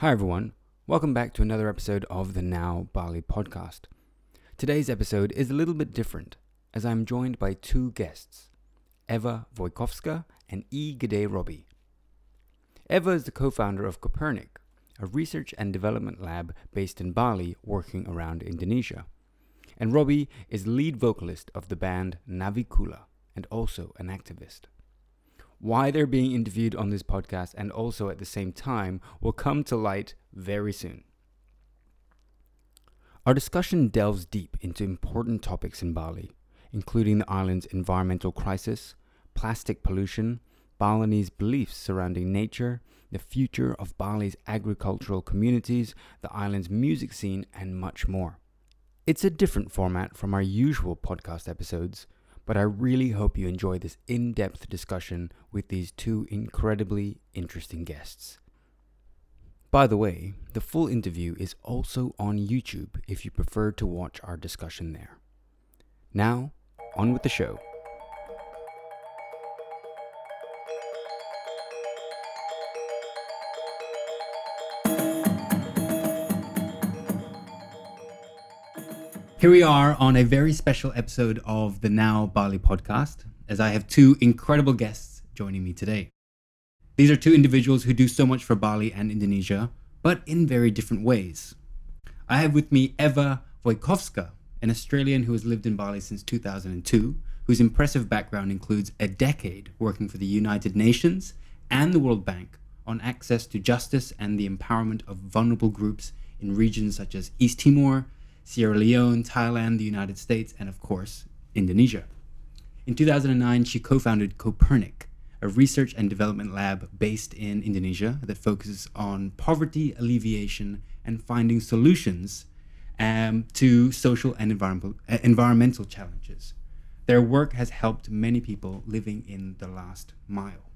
Hi, everyone. Welcome back to another episode of the Now Bali podcast. Today's episode is a little bit different as I'm joined by two guests, Ewa Wojkowska and E. Gede Robbie. Ewa is the co founder of Kopernik, a research and development lab based in Bali working around Indonesia. And Robbie is lead vocalist of the band Navicula and also an activist. Why they're being interviewed on this podcast and also at the same time will come to light very soon. Our discussion delves deep into important topics in Bali, including the island's environmental crisis, plastic pollution, Balinese beliefs surrounding nature, the future of Bali's agricultural communities, the island's music scene, and much more. It's a different format from our usual podcast episodes, but I really hope you enjoy this in depth discussion with these two incredibly interesting guests. By the way, the full interview is also on YouTube if you prefer to watch our discussion there. Now, on with the show. Here we are on a very special episode of the Now Bali podcast, as I have two incredible guests joining me today. These are two individuals who do so much for Bali and Indonesia, but in very different ways. I have with me Ewa Wojkowska, an Australian who has lived in Bali since 2002, whose impressive background includes a decade working for the United Nations and the World Bank on access to justice and the empowerment of vulnerable groups in regions such as East Timor, Sierra Leone, Thailand, the United States, and of course, Indonesia. In 2009, she co founded Kopernik, a research and development lab based in Indonesia that focuses on poverty alleviation and finding solutions um, to social and environmental, uh, environmental challenges. Their work has helped many people living in the last mile.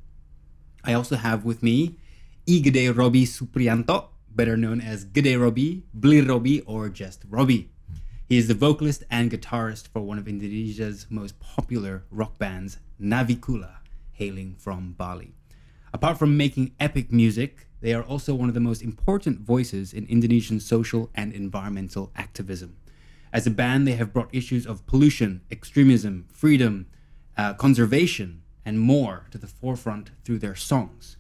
I also have with me I Gede Robi Supriyanto, better known as Gede Robi, Bli Robi, or just Robi. He is the vocalist and guitarist for one of Indonesia's most popular rock bands, Navicula, hailing from Bali. Apart from making epic music, they are also one of the most important voices in Indonesian social and environmental activism. As a band, they have brought issues of pollution, extremism, freedom, uh, conservation, and more to the forefront through their songs,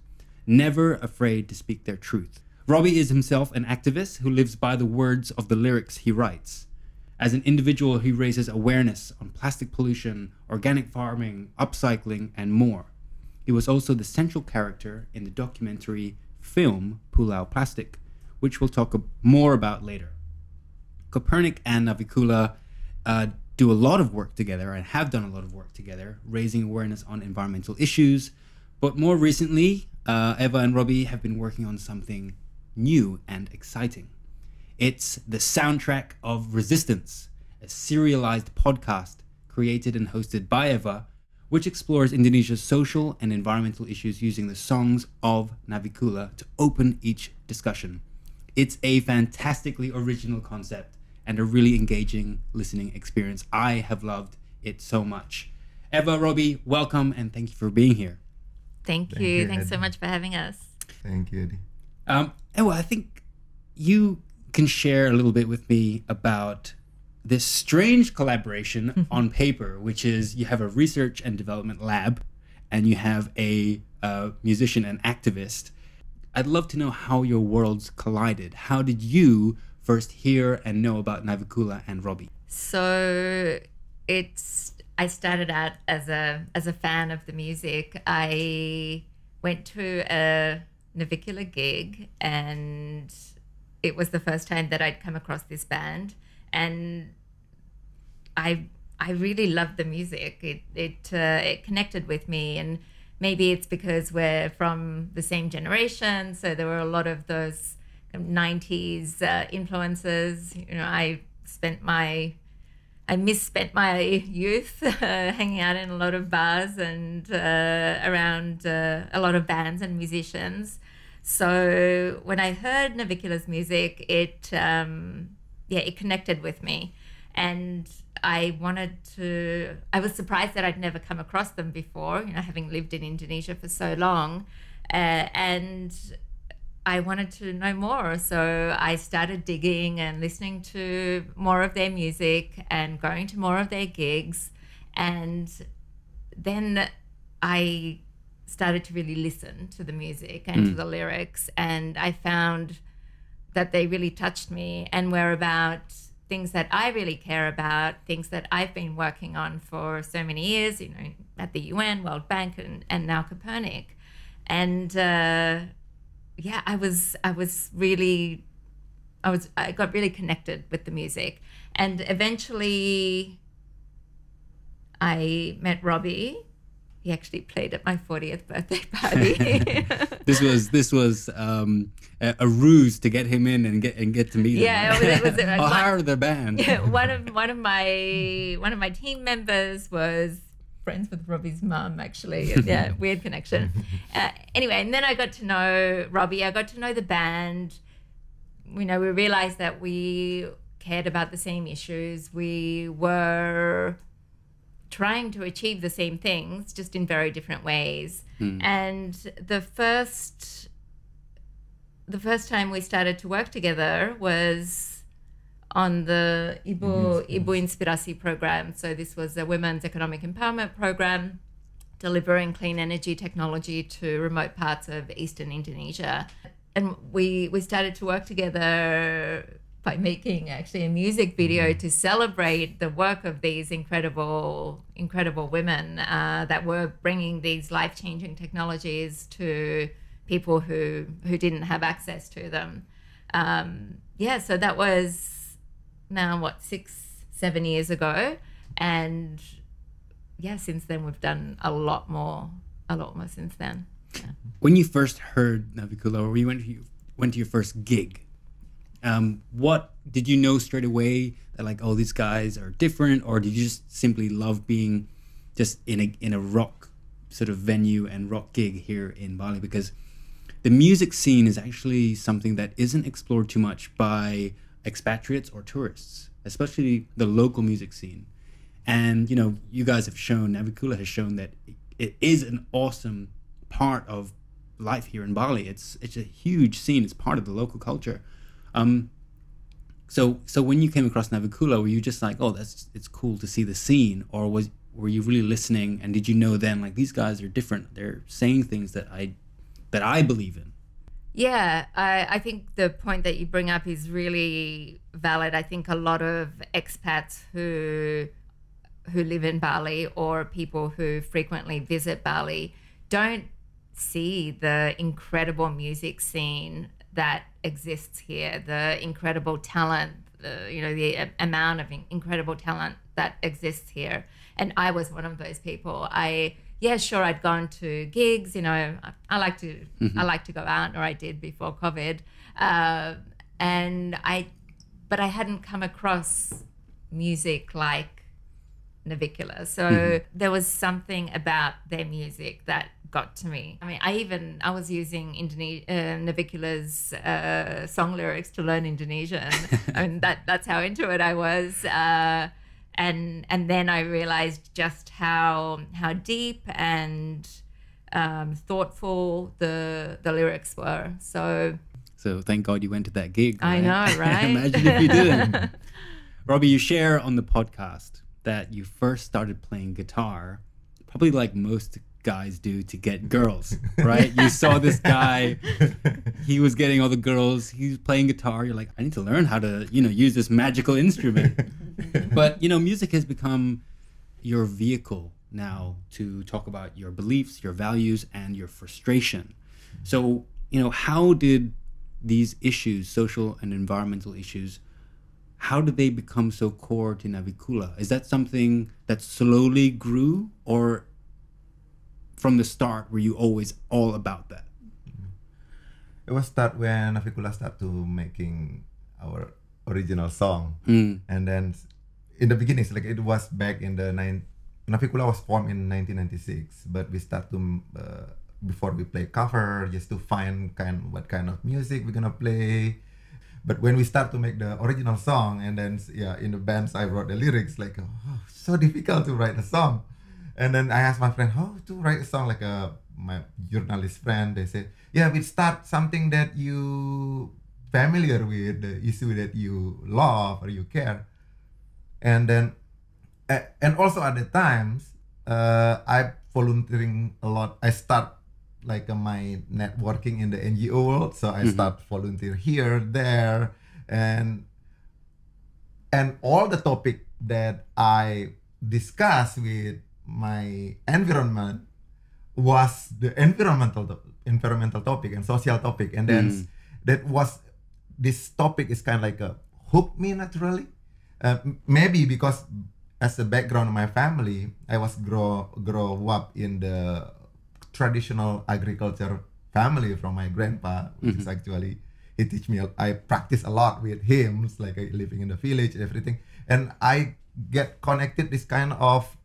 never afraid to speak their truth. Robi is himself an activist who lives by the words of the lyrics he writes. As an individual, he raises awareness on plastic pollution, organic farming, upcycling, and more. He was also the central character in the documentary film Pulau Plastik, which we'll talk more about later. Kopernik and Navicula uh, do a lot of work together and have done a lot of work together, raising awareness on environmental issues. But more recently, uh, Ewa and Robi have been working on something new and exciting. It's the soundtrack of Resistance, a serialized podcast created and hosted by Ewa, which explores Indonesia's social and environmental issues using the songs of Navicula to open each discussion. It's a fantastically original concept and a really engaging listening experience. I have loved it so much. Ewa, Robi, welcome and thank you for being here. Thank, thank you. you. Thanks Eddy. so much for having us. Thank you, Eddy. Um, and well, I think you can share a little bit with me about this strange collaboration mm-hmm. on paper, which is you have a research and development lab and you have a uh, musician and activist. I'd love to know how your worlds collided. How did you first hear and know about Navicula and Robi? So it's I started out as a as a fan of the music. I went to a Navicula gig, and it was the first time that I'd come across this band, and I I really loved the music. It it uh, it connected with me, and maybe it's because we're from the same generation, so there were a lot of those '90s uh, influences. You know, I spent my I misspent my youth uh, hanging out in a lot of bars and uh, around uh, a lot of bands and musicians. So when I heard Navicula's music, it um, yeah, it connected with me, and I wanted to. I was surprised that I'd never come across them before. You know, having lived in Indonesia for so long, uh, and I wanted to know more. So I started digging and listening to more of their music and going to more of their gigs. And then I started to really listen to the music and mm. to the lyrics. And I found that they really touched me and were about things that I really care about, things that I've been working on for so many years, you know, at the UN, World Bank, and, and now Kopernik. And uh, yeah, I was I was really I was I got really connected with the music, and eventually I met Robi. He actually played at my 40th birthday party. this was this was um, a, a, ruse to get him in and get and get to meet yeah, him. Yeah, it was. It was I'll hire the band. Yeah, one of one of my one of my team members was friends with Robi's mum, actually. Yeah, weird connection. Uh, anyway, and then I got to know Robi. I got to know the band. You know, we realized that we cared about the same issues. We were trying to achieve the same things, just in very different ways. Mm. And the first, the first time we started to work together was on the Ibu, Ibu Inspirasi program. So this was a women's economic empowerment program delivering clean energy technology to remote parts of eastern Indonesia. And we, we started to work together by making actually a music video mm-hmm. to celebrate the work of these incredible, incredible women uh, that were bringing these life changing technologies to people who, who didn't have access to them. Um, yeah, so that was now what six seven years ago and yeah since then we've done a lot more a lot more since then yeah. when you first heard Navicula or you went you went to your first gig um, what did you know straight away that like oh these guys are different or did you just simply love being just in a in a rock sort of venue and rock gig here in Bali because the music scene is actually something that isn't explored too much by expatriates or tourists, especially the local music scene. And you know, you guys have shown, Navicula has shown that it is an awesome part of life here in Bali. It's it's a huge scene. It's part of the local culture. Um, so so when you came across Navicula, were you just like, oh, that's it's cool to see the scene, or was were you really listening? And did you know then like these guys are different? They're saying things that I that I believe in. Yeah, I, I think the point that you bring up is really valid. I think a lot of expats who who live in Bali or people who frequently visit Bali don't see the incredible music scene that exists here, the incredible talent, the you know the amount of incredible talent that exists here. And I was one of those people. I yeah, sure, I'd gone to gigs. You know, I, I like to mm-hmm. I like to go out, or I did before COVID, uh, and I, but I hadn't come across music like Navicula. So mm-hmm. there was something about their music that got to me. I mean, I even I was using Indone- uh, Navicula's uh, song lyrics to learn Indonesian. I mean, that that's how into it I was. Uh, and and then I realized just how how deep and um, thoughtful the the lyrics were. So so thank God you went to that gig. Right? I know, right? Imagine if you didn't. Robi, you share on the podcast that you first started playing guitar, probably like most guys do to get girls, right? you saw this guy, he was getting all the girls, he's playing guitar. You're like, I need to learn how to, you know, use this magical instrument. but, you know, music has become your vehicle now to talk about your beliefs, your values, and your frustration. So, you know, how did these issues, social and environmental issues, how did they become so core to Navicula? Is that something that slowly grew, or from the start were you always all about that? It was start when Navicula started to making our original song, mm. and then in the beginnings, like it was back in the nine. Navicula was formed in 1996, but we start to uh, before we play cover just to find kind what kind of music we're gonna play. But when we start to make the original song, and then yeah, in the bands I wrote the lyrics, like oh, so difficult to write a song. And then I asked my friend how to write a song? Like a my journalist friend they said yeah we start something that you familiar with the issue that you love or you care. And then and also at the times uh, i volunteering a lot. I start like uh, my networking in the ngo world so i mm-hmm. start volunteer here there and and all the topic that i discuss with my environment was the environmental environmental topic and social topic and then mm. that was this topic is kind of like a hook me naturally uh, maybe because as a background of my family i was grow grow up in the traditional agriculture family from my grandpa which mm-hmm. is actually he teach me i practice a lot with him it's like living in the village everything and i get connected this kind of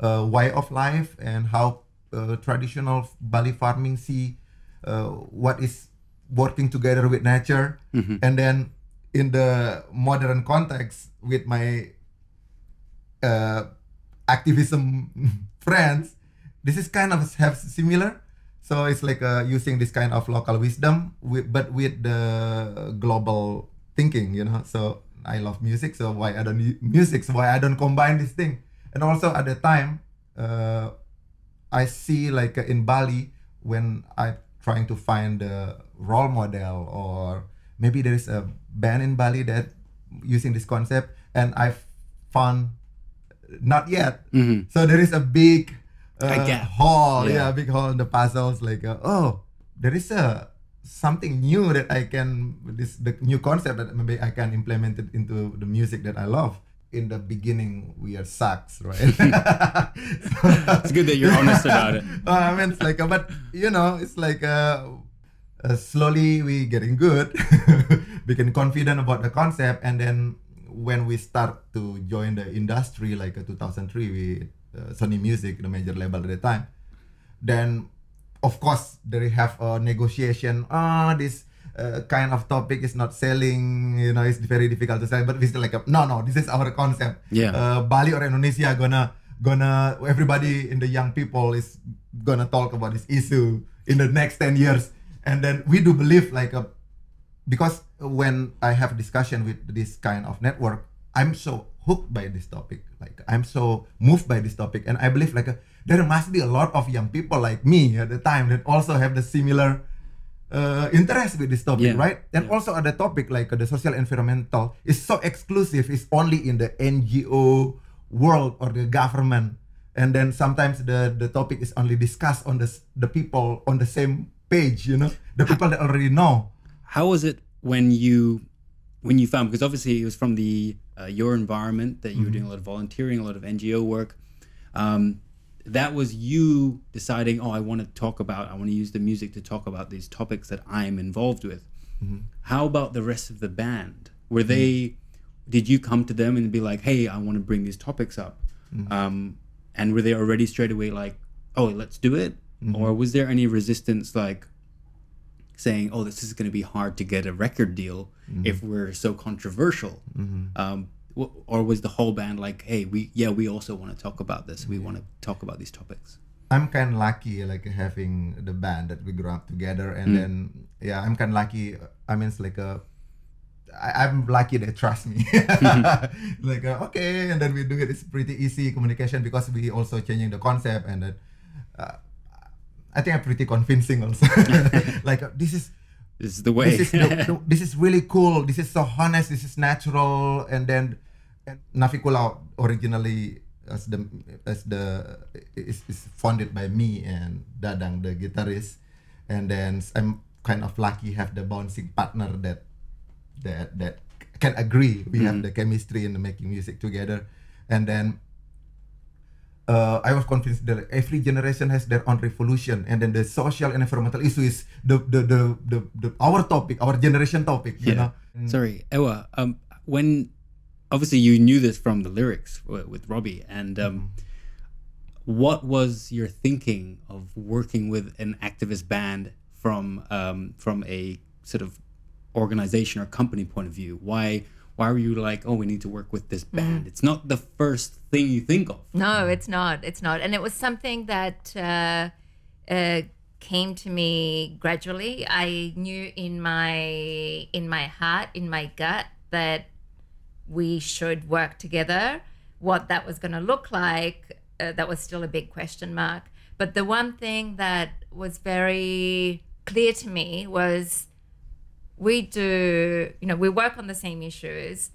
uh, way of life and how uh, traditional Bali farming see uh, what is working together with nature, mm-hmm. and then in the modern context with my uh, activism friends, this is kind of have similar. So it's like uh, using this kind of local wisdom, with, but with the global thinking, you know. So I love music, so why I don't music? So why I don't combine this thing? And also at the time, uh, I see like uh, in Bali when I'm trying to find a role model or maybe there is a band in Bali that using this concept and I found not yet. Mm-hmm. So there is a big uh, hall, yeah. yeah. big hall in the puzzles. Like uh, oh, there is a something new that I can this the new concept that maybe I can implement it into the music that I love in the beginning we are sucks, right? so, it's good that you're honest about it. I mean, it's like, uh, but you know, it's like uh, uh, slowly we getting good, becoming confident about the concept, and then when we start to join the industry, like uh, 2003, we uh, Sony Music, the major label at the time, then of course they have a negotiation. Ah, oh, this uh, kind of topic is not selling you know it's very difficult to sell but we still like a, no no this is our concept. Yeah. Uh, Bali or Indonesia gonna gonna everybody in the young people is gonna talk about this issue in the next 10 years. And then we do believe like a because when I have discussion with this kind of network I'm so hooked by this topic like I'm so moved by this topic and I believe like a, there must be a lot of young people like me at the time that also have the similar uh, interest with this topic, yeah. right? And yeah. also other topic like uh, the social environmental is so exclusive. It's only in the NGO world or the government, and then sometimes the the topic is only discussed on the the people on the same page. You know, the people that already know. How was it when you when you found because obviously it was from the uh, your environment that you mm-hmm. were doing a lot of volunteering, a lot of NGO work. Um, that was you deciding, oh, I want to talk about, I want to use the music to talk about these topics that I'm involved with. Mm-hmm. How about the rest of the band? Were they, mm-hmm. did you come to them and be like, hey, I want to bring these topics up? Mm-hmm. Um, and were they already straight away like, oh, let's do it? Mm-hmm. Or was there any resistance like saying, oh, this is going to be hard to get a record deal mm-hmm. if we're so controversial? Mm-hmm. Um, or was the whole band like, hey, we yeah, we also want to talk about this. We want to talk about these topics. I'm kind of lucky, like having the band that we grew up together, and mm. then yeah, I'm kind of lucky. I mean, it's like a I, am lucky they trust me. like uh, okay, and then we do it. It's pretty easy communication because we also changing the concept, and then uh, I think I'm pretty convincing also. like this is this is the way. This is, the, the, this is really cool. This is so honest. This is natural. And then and Navicula originally as the as the is, is founded by me and Dadang the guitarist, and then I'm kind of lucky have the bouncing partner that that that can agree. We mm-hmm. have the chemistry in the making music together, and then uh, I was convinced that every generation has their own revolution, and then the social and environmental issue is the the the, the, the our topic, our generation topic. You yeah. know. Mm. Sorry, Ewa. Um, when obviously you knew this from the lyrics with Robi, and um, mm-hmm. what was your thinking of working with an activist band from um, from a sort of organization or company point of view? Why? Why were you like, oh, we need to work with this mm. band? Mm. It's not the first thing you think of. No, it's not. It's not. And it was something that uh, uh, came to me gradually. I knew in my in my heart, in my gut, that we should work together. What that was going to look like, uh, that was still a big question mark. But the one thing that was very clear to me was we do, you know, we work on the same issues.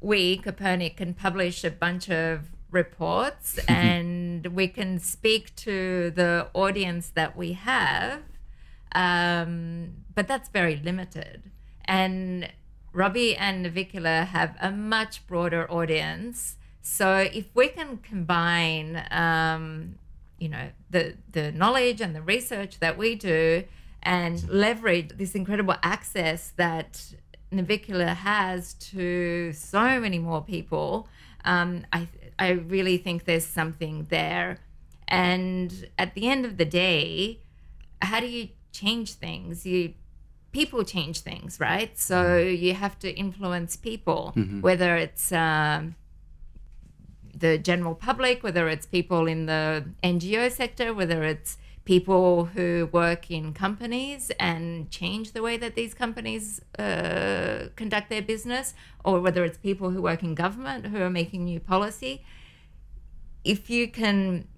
We, Kopernik, can publish a bunch of reports and we can speak to the audience that we have. Um, but that's very limited. And Robi and Navicula have a much broader audience. So if we can combine, um, you know, the the knowledge and the research that we do, and leverage this incredible access that Navicula has to so many more people, um, I I really think there's something there. And at the end of the day, how do you change things? You people change things, right? So you have to influence people, whether it's um, the general public, whether it's people in the NGO sector, whether it's people who work in companies and change the way that these companies uh, conduct their business, or whether it's people who work in government who are making new policy. If you can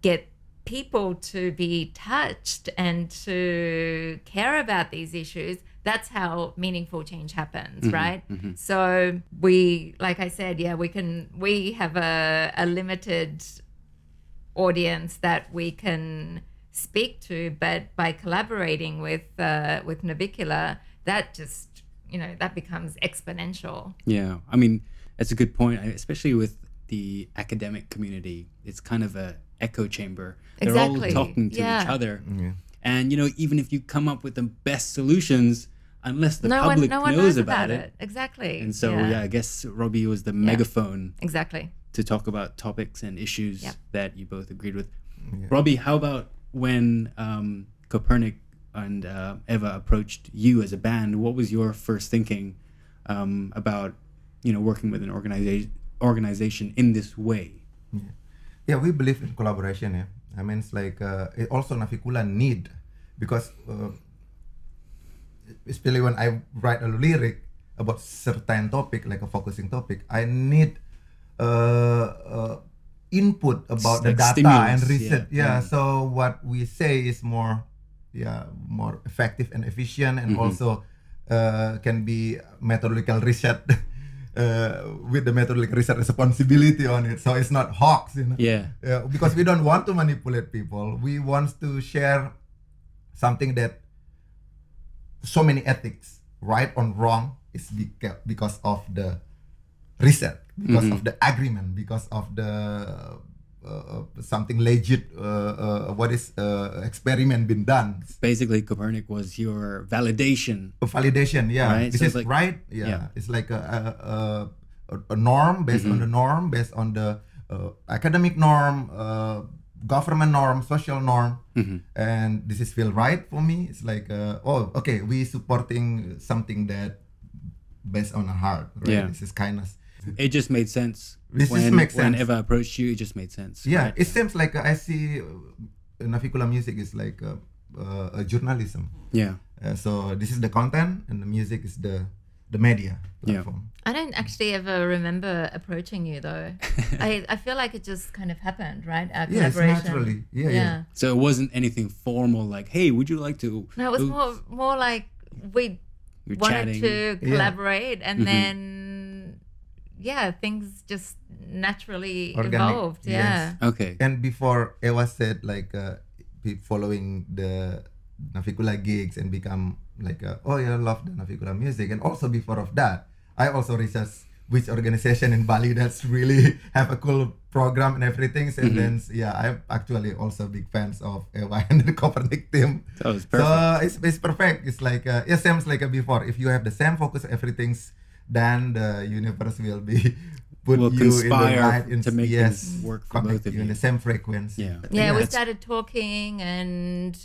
get people to be touched and to care about these issues, that's how meaningful change happens, right? So we, like I said, yeah, we can, we have a, a limited audience that we can speak to, but by collaborating with uh, with Navicula, that just you know that becomes exponential. Yeah, I mean that's a good point, especially with the academic community. It's kind of a echo chamber. They're Exactly, all talking to yeah. each other, and you know, even if you come up with the best solutions, unless the no one, public no one knows, knows about, it. it. Exactly. And so, yeah. I guess Robi was the megaphone exactly. to talk about topics and issues Yep. that you both agreed with. Robi, how about when um, Kopernik and uh, Ewa approached you as a band? What was your first thinking um, about, you know, working with an organization organization in this way? Yeah, we believe in collaboration. Yeah, I mean it's like uh, it also Navicula need because uh, especially when I write a lyric about certain topic like a focusing topic, I need uh, uh, input about the data stimulus, and research. yeah. Yeah, Mm. so what we say is more, yeah, more effective and efficient, and Mm-hmm. also uh, can be methodological research. Uh, with the methodological research responsibility on it, so it's not hawks, you know. Yeah. Yeah, because we don't want to manipulate people. We want to share something that so many ethics, right or wrong, is because of the research, because of the agreement, because of the uh, something legit. Uh, uh, what is uh, experiment been done? Basically, Kopernik was your validation. A validation, yeah. Right, This so is like- right. Yeah. yeah. It's like a a, a, a norm based on the norm, based on the uh, academic norm, uh, government norm, social norm, and this is feel right for me. It's like uh, oh, okay, we supporting something that based on our heart. Right? Yeah. This is kindness. It just made sense. This just when, makes when sense. Ewa approached you, it just made sense. Yeah, right? it seems like uh, I see uh, Navicula music is like uh, uh, a journalism. yeah. Uh, so this is the content, and the music is the the media Yeah. platform. I don't actually ever remember approaching you though. I, I feel like it just kind of happened, right? Our Yeah, it's collaboration. naturally. Yeah, yeah. So it wasn't anything formal like, hey, would you like to? No, it was Oops, more more like we You're wanted chatting. to Yeah. collaborate and Mhm. then yeah, things just naturally Organic, evolved. yes. Yeah. Okay. And before Ewa said like uh, pe- following the Navicula gigs and become like uh, oh yeah, I love the Navicula music. And also before of that, I also researched which organization in Bali that's really have a cool program and everything. And then yeah, I'm actually also big fans of Ewa and the Kopernik team. That was perfect. So it's, it's perfect. It's like uh, it seems like uh, before. If you have the same focus, everything's then the universe will be put Will you in the right in, to make yes, work for both of you in the same frequency. yeah. Yeah, we started talking and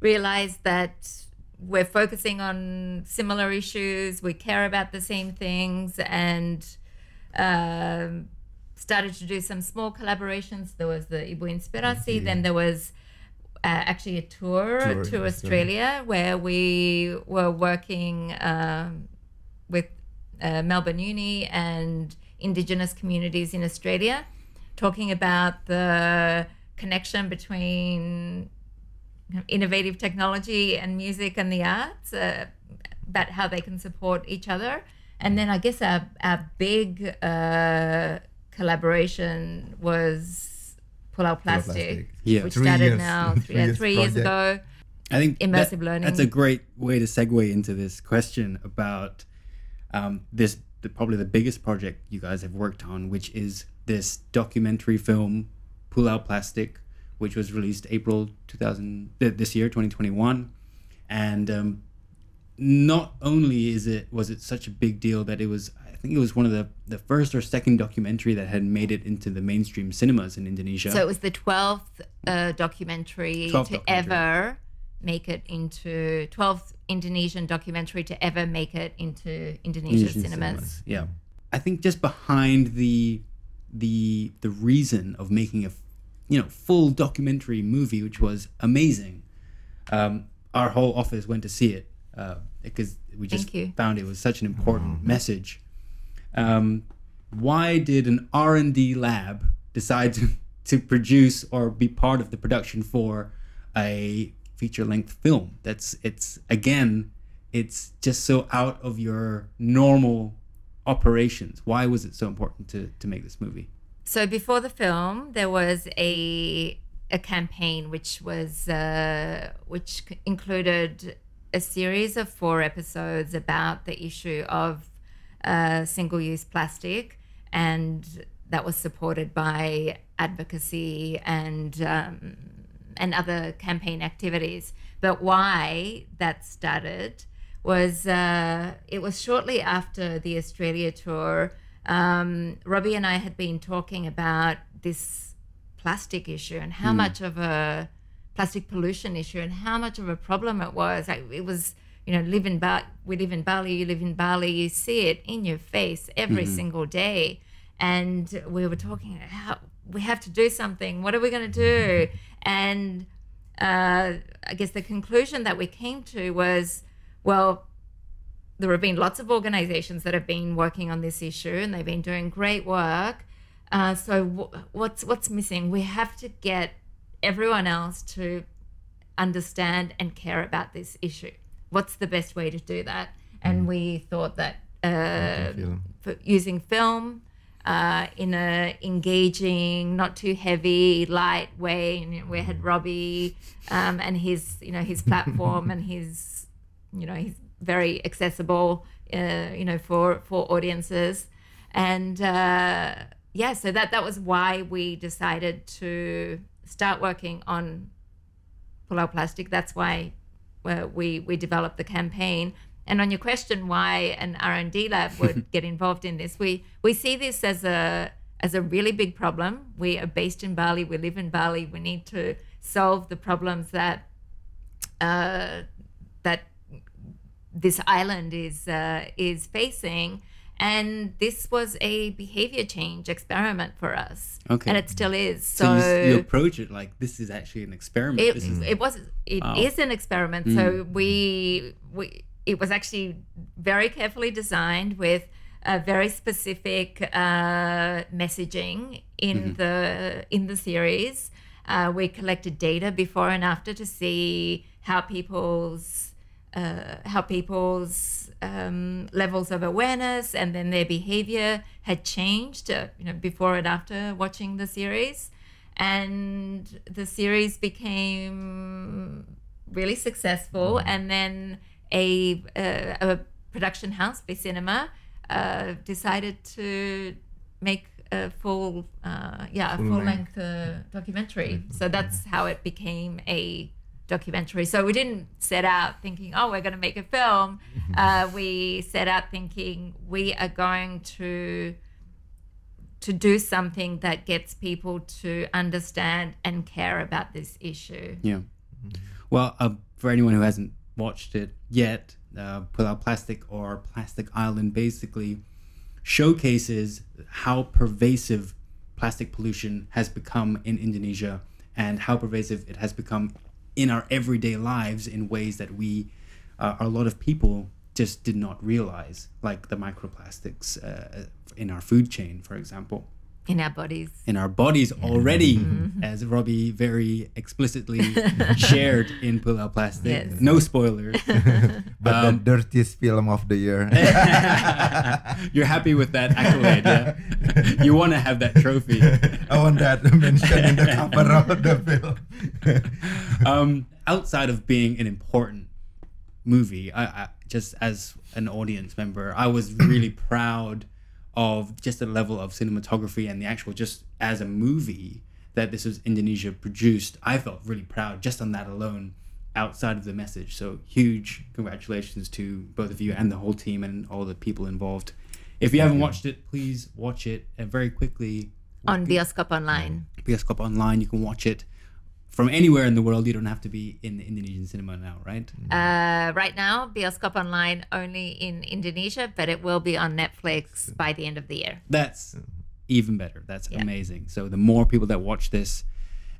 realized that we're focusing on similar issues. We care about the same things and um, started to do some small collaborations. There was the Ibu Inspirasi, then there was actually a tour, Tour to Australia. Australia where we were working um, with uh, Melbourne Uni and Indigenous communities in Australia, talking about the connection between innovative technology and music and the arts, uh, about how they can support each other. And then I guess our, our big uh, collaboration was Pulau Plastik, Plastic. Yeah. which Three started years- now three three, yeah, years three years project. ago. I think Immersive that- learning. That's a great way to segue into this question about um, this, the, probably the biggest project you guys have worked on, which is this documentary film, Pulau Plastik, which was released April 2000 th- this year, 2021, and um, not only is it was it such a big deal that it was I think it was one of the the first or second documentary that had made it into the mainstream cinemas in Indonesia. So it was the 12th uh, documentary 12th to documentary. ever make it into 12th Indonesian documentary to ever make it into Indonesian Indonesian cinemas. Yeah, I think just behind the the the reason of making a you know full documentary movie, which was amazing. Um, our whole office went to see it uh, because we just found it was such an important message. Um, why did an R and D lab decide to, to produce or be part of the production for a feature length film? That's it's again, it's just so out of your normal operations. Why was it so important to to make this movie? So before the film, there was a a campaign which was uh, which included a series of four episodes about the issue of uh, single-use plastic, and that was supported by advocacy and um, and other campaign activities. But why that started was uh, it was shortly after the Australia tour. Um, Robbie and I had been talking about this plastic issue and how much of a plastic pollution issue and how much of a problem it was. Like, it was, you know, live in ba- we live in Bali, you live in Bali, you see it in your face every single day. And we were talking how we have to do something. What are we going to do? And uh, I guess the conclusion that we came to was, well, there have been lots of organizations that have been working on this issue and they've been doing great work. Uh, so w- what's what's missing? We have to get everyone else to understand and care about this issue. What's the best way to do that? And we thought that uh, using film uh, in a engaging, not too heavy, light way. And you know, we had Robi um, and his, you know, his platform and his, you know, he's very accessible, uh, you know, for for audiences. And uh, yeah, so that that was why we decided to start working on Pulau Plastik. That's why uh, we we developed the campaign. And on your question, why an R and D lab would get involved in this, we we see this as a as a really big problem. We are based in Bali. We live in Bali. We need to solve the problems that uh, that this island is uh, is facing. And this was a behavior change experiment for us, Okay. and it still is. So, So, you, you approach it like this is actually an experiment. it, is it was it is Wow. an experiment so we we it was actually very carefully designed with a very specific uh, messaging in the in the series. Uh, we collected data before and after to see how people's uh, how people's um, levels of awareness and then their behavior had changed, uh, you know, before and after watching the series, and the series became really successful. And then a uh, a production house, Visinema, uh, decided to make a full, uh, yeah, a Full full length. length uh, documentary. So that's how it became a documentary. So we didn't set out thinking, oh, we're going to make a film. Uh, we set out thinking we are going to to do something that gets people to understand and care about this issue. Yeah. Well, uh, for anyone who hasn't watched it yet, uh, Pulau Plastik or Plastic Island basically showcases how pervasive plastic pollution has become in Indonesia and how pervasive it has become in our everyday lives in ways that we, uh, a lot of people just did not realize, like the microplastics uh, in our food chain, for example in our bodies. In our bodies already, Mm-hmm. as Robi very explicitly shared in Pulau Plastik. Yes. No spoilers. But Um, the dirtiest film of the year. You're happy with that accolade, yeah? You want to have that trophy. I want that mentioned in the cover of the film. Um, outside of being an important movie, I, I just as an audience member, I was really proud of just the level of cinematography and the actual just as a movie that this was Indonesia produced. I felt really proud just on that alone outside of the message. So huge congratulations to both of you and the whole team and all the people involved. If you haven't watched it, please watch it and very quickly On Bioskop Online. Bioskop online. You can watch it from anywhere in the world. You don't have to be in the Indonesian cinema now, right? Uh, right now, Bioskop Online only in Indonesia, but it will be on Netflix by the end of the year. That's even better. That's Yeah. amazing. So the more people that watch this,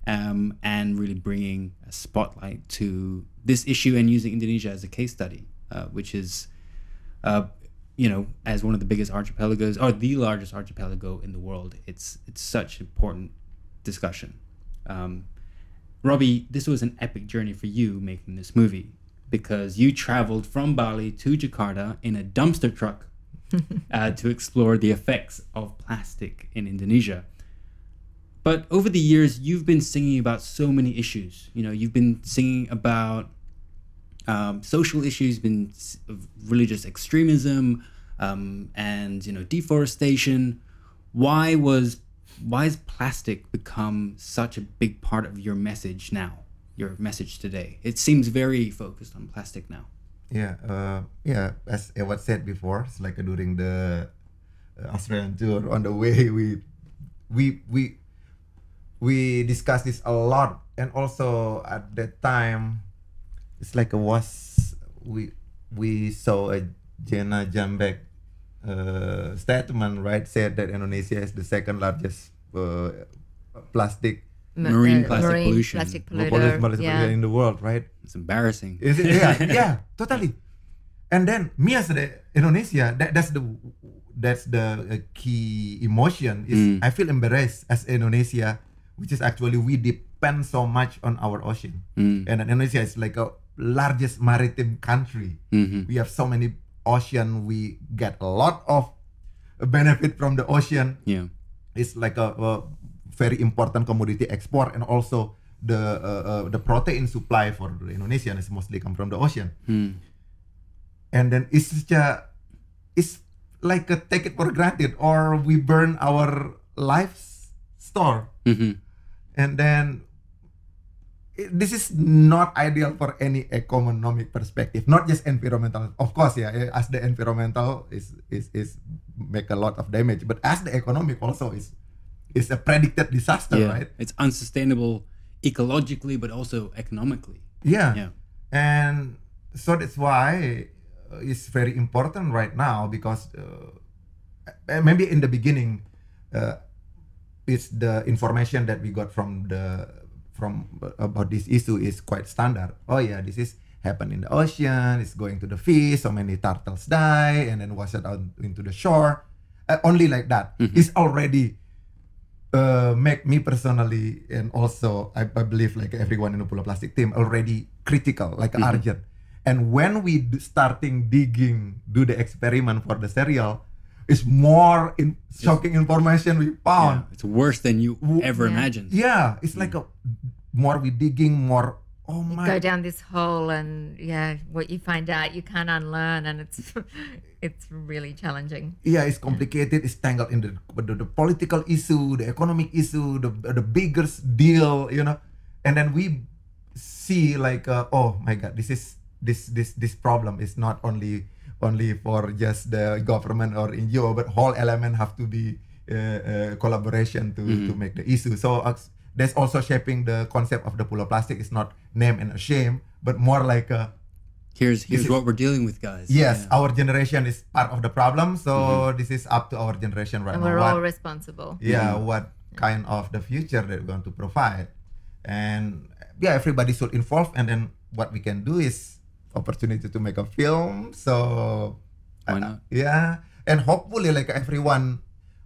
um, and really bringing a spotlight to this issue and using Indonesia as a case study, uh, which is, uh, you know, as one of the biggest archipelagos or the largest archipelago in the world. It's it's such important discussion. Um, Robi, this was an epic journey for you making this movie because you traveled from Bali to Jakarta in a dumpster truck uh, to explore the effects of plastic in Indonesia. But over the years, you've been singing about so many issues. You know, you've been singing about um, social issues, been s- religious extremism, um, and you know, deforestation. Why was why has plastic become such a big part of your message now? Your message today. It seems very focused on plastic now. Yeah, uh, yeah. As Ewart said before, it's like during the uh, Australian tour on the way we we we we discussed this a lot, and also at that time, it's like a was we we saw a Jenna Jambeck uh, statement, right? Said that Indonesia is the second largest uh, plastic Marine plastic pollution. plastic pollution polluter. Yeah. in the world, right? It's embarrassing. Is it? Yeah, yeah, totally. And then me as the Indonesia, that, that's the that's the uh, key emotion is Mm. I feel embarrassed as Indonesia, which is actually we depend so much on our ocean, Mm. and Indonesia is like a largest maritime country. Mhm. We have so many ocean. We get a lot of benefit from the ocean Yeah. it's like a, a very important commodity export and also the uh, uh, the protein supply for the Indonesian is mostly come from the ocean Mm. and then it's such a it's like a take it for granted or we burn our lives store Mhm. and then this is not ideal for any economic perspective not just environmental of course yeah eh, as the environmental is is is make a lot of damage but as the economic also is is a predicted disaster yeah. right It's unsustainable ecologically, but also economically. yeah. Yeah. and so that's why uh, it's very important right now because uh, uh, maybe in the beginning uh, it's the information that we got from the from about this issue is quite standard. Oh yeah this is happened in the ocean it's going to the fish so many turtles die and then wash it out into the shore. Uh, only like that. It's already uh, make me personally and also I, I believe like everyone in the Pulau Plastik team already critical, like urgent. And when we d- starting digging, do the experiment for the serial, is more in shocking information we Yeah. found. It's worse than you ever Yeah. imagined. Yeah, it's like a more we digging, more oh my. You go down this hole, and yeah, what you find out you can't unlearn, and it's it's really challenging. yeah, it's complicated. It's tangled in the, the the political issue, the economic issue, the the bigger deal, you know. And then we see like, uh, oh my God, this is this this this problem is not only only for just the government or NGO, but whole element have to be uh, uh, collaboration to to make the issue. So uh, that's also shaping the concept of the Pulau Plastik. It's not name and a shame, but more like a Here's here's is- what we're dealing with, guys. yes, Yeah. our generation is part of the problem. So this is up to our generation right And now. we're What- all responsible. yeah Mm-hmm. what kind of the future they're going to provide and yeah everybody should involve and then what we can do is opportunity to make a film so Why uh, not? yeah and hopefully like everyone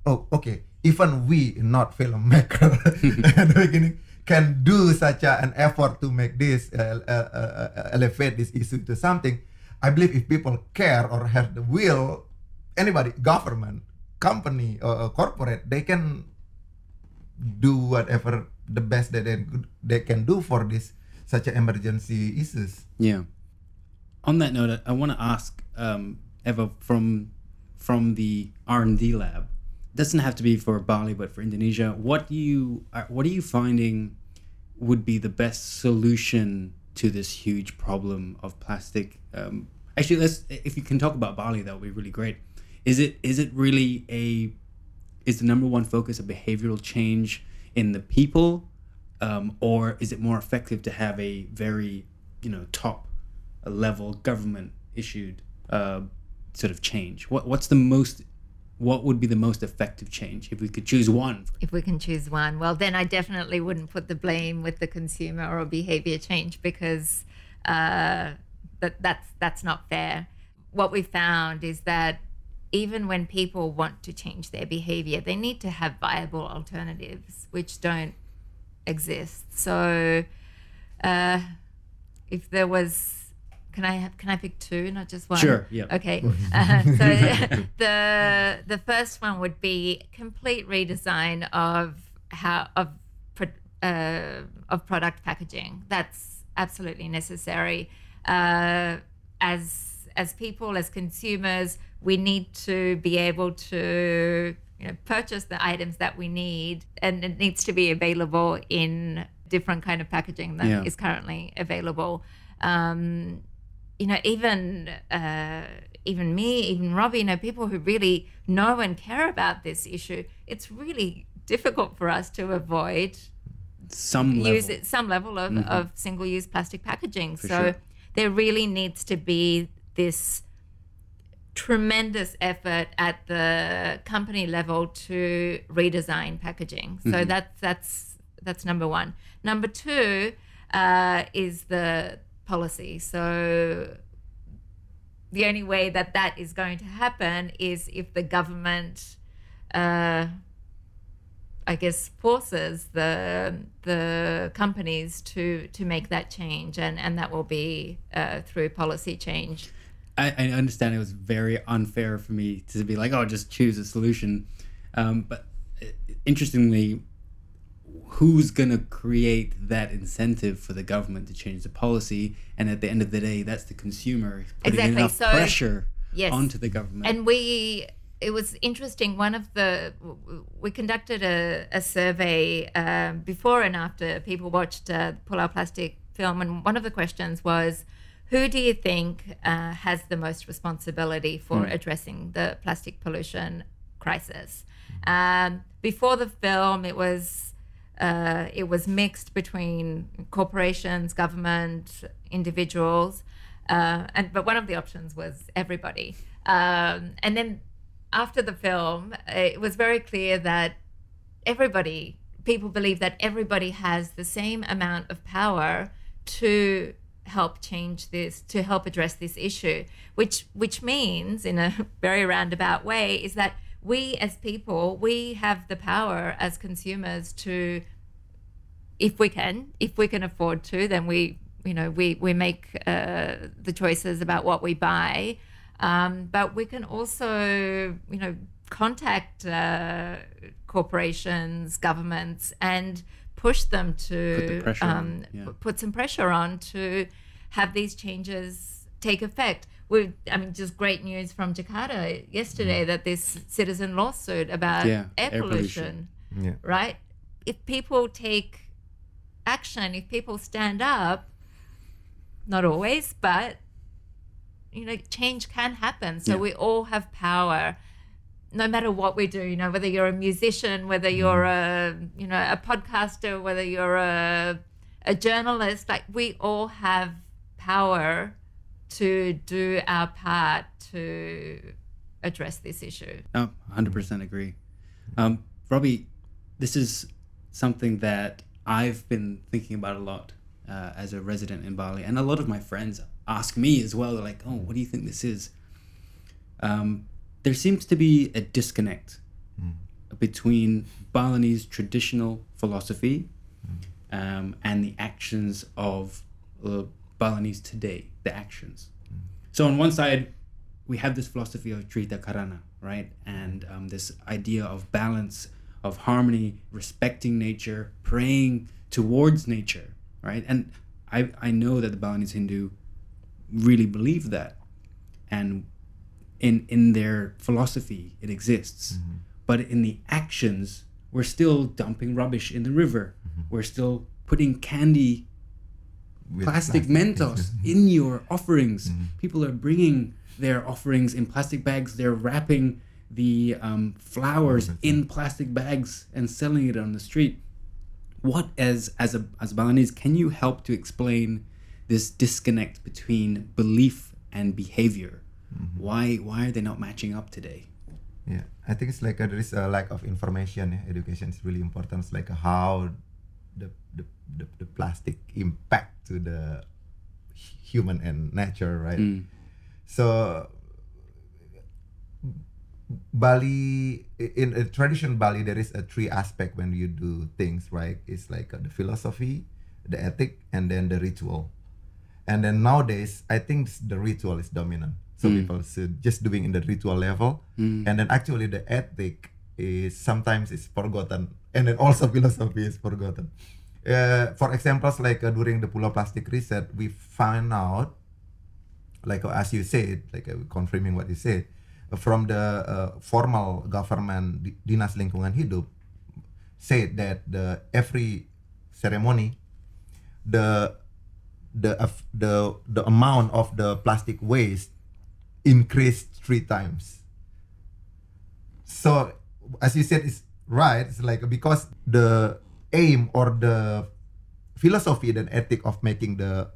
oh okay even we not filmmaker at the beginning can do such a, an effort to make this uh, uh, uh, uh, elevate this issue to something i believe if people care or have the will anybody government company or, or corporate they can do whatever the best that they, they can do for this such an emergency issues Yeah. On that note, I want to ask um, Ewa from from the R and D lab. Doesn't have to be for Bali, but for Indonesia. What do you uh, What are you finding would be the best solution to this huge problem of plastic? Um, actually, let's if you can talk about Bali, that would be really great. Is it is it really a is the number one focus a behavioral change in the people um, or is it more effective to have a very you know top level government issued uh, sort of change what what's the most what would be the most effective change if we could choose one If we can choose one, well, then I definitely wouldn't put the blame with the consumer or behavior change because uh, that that's that's not fair. What we found is that even when people want to change their behavior, they need to have viable alternatives, which don't exist. So, uh, if there was, can I have, can I pick two, not just one? Sure, yeah. Okay. Uh, so the the first one would be complete redesign of how of uh, of product packaging. That's absolutely necessary. Uh, as as people, as consumers, we need to be able to you know purchase the items that we need, and it needs to be available in different kind of packaging that is Yeah. currently available. Um, you know, even uh, even me, even Robi, you know, people who really know and care about this issue, it's really difficult for us to avoid some level. use it some level of, of single use plastic packaging. so sure. there really needs to be this tremendous effort at the company level to redesign packaging. So that's that's that's number one. Number two uh, is the policy. So the only way that that is going to happen is if the government uh, I guess forces the the companies to to make that change, and and that will be uh, through policy change. I, I understand it was very unfair for me to be like, oh, just choose a solution. Um, but uh, interestingly, who's going to create that incentive for the government to change the policy? And at the end of the day, that's the consumer putting Exactly, enough so- pressure Yes. onto the government. And we, it was interesting. One of the, we conducted a, a survey um, before and after people watched uh, Pulau Plastik film, and one of the questions was, who do you think uh, has the most responsibility for addressing the plastic pollution crisis? Um, before the film, it was uh, it was mixed between corporations, government, individuals, uh, and but one of the options was everybody. Um, and then after the film, it was very clear that everybody, people believe that everybody has the same amount of power to help change this, to help address this issue, which which means, in a very roundabout way, is that we as people, we have the power as consumers to if we can, if we can afford to, then we, you know, we we make uh, the choices about what we buy. Um, but we can also, you know, contact uh, corporations, governments, and push them to Put the um, yeah. put some pressure on to have these changes take effect. We, I mean, just great news from Jakarta yesterday that this citizen lawsuit about Mm. Yeah, air, air pollution pollution. yeah right? If people take action, if people stand up, not always, but you know, change can happen. So Yeah. we all have power, no matter what we do. You know, whether you're a musician, whether you're a you know a podcaster, whether you're a a journalist, like we all have power to do our part to address this issue. Oh, 100% agree. Um, Robi, this is something that I've been thinking about a lot uh, as a resident in Bali, and a lot of my friends ask me as well. They're like, "Oh, what do you think this is?" Um, there seems to be a disconnect between Balinese traditional philosophy um, and the actions of uh, Balinese today. The actions. Mm. So on one side, we have this philosophy of Tri Hita Karana, right? And um, this idea of balance, of harmony, respecting nature, praying towards nature, right? And I, I know that the Balinese Hindu really believe that. And in, in their philosophy, it exists. Mm-hmm. But in the actions, we're still dumping rubbish in the river. Mm-hmm. We're still putting candy Plastic Mentos in your offerings. People are bringing their offerings in plastic bags. They're wrapping the um, flowers in plastic bags and selling it on the street. What, as as a as Balinese, can you help to explain this disconnect between belief and behavior? Why why are they not matching up today? Yeah, I think it's like uh, there is a lack of information. Education is really important. It's like how the, the the the plastic impact to the human and nature, right? Hmm. So Bali in a tradition Bali there is a three aspect when you do things, right? It's like uh, the philosophy, the ethic, and then the ritual. And then nowadays, I think the ritual is dominant. So hmm. people should just doing in the ritual level, hmm. and then actually the ethic is sometimes is forgotten, and then also philosophy is forgotten. Uh, for examples, like uh, during the Pulau Plastik reset, we found out like uh, as you said, like uh, confirming what you said, uh, from the uh, formal government di- dinas lingkungan hidup said that the every ceremony, the the the the amount of the plastic waste increased three times. So as you said, it's right. It's like because the aim or the philosophy and ethic of making the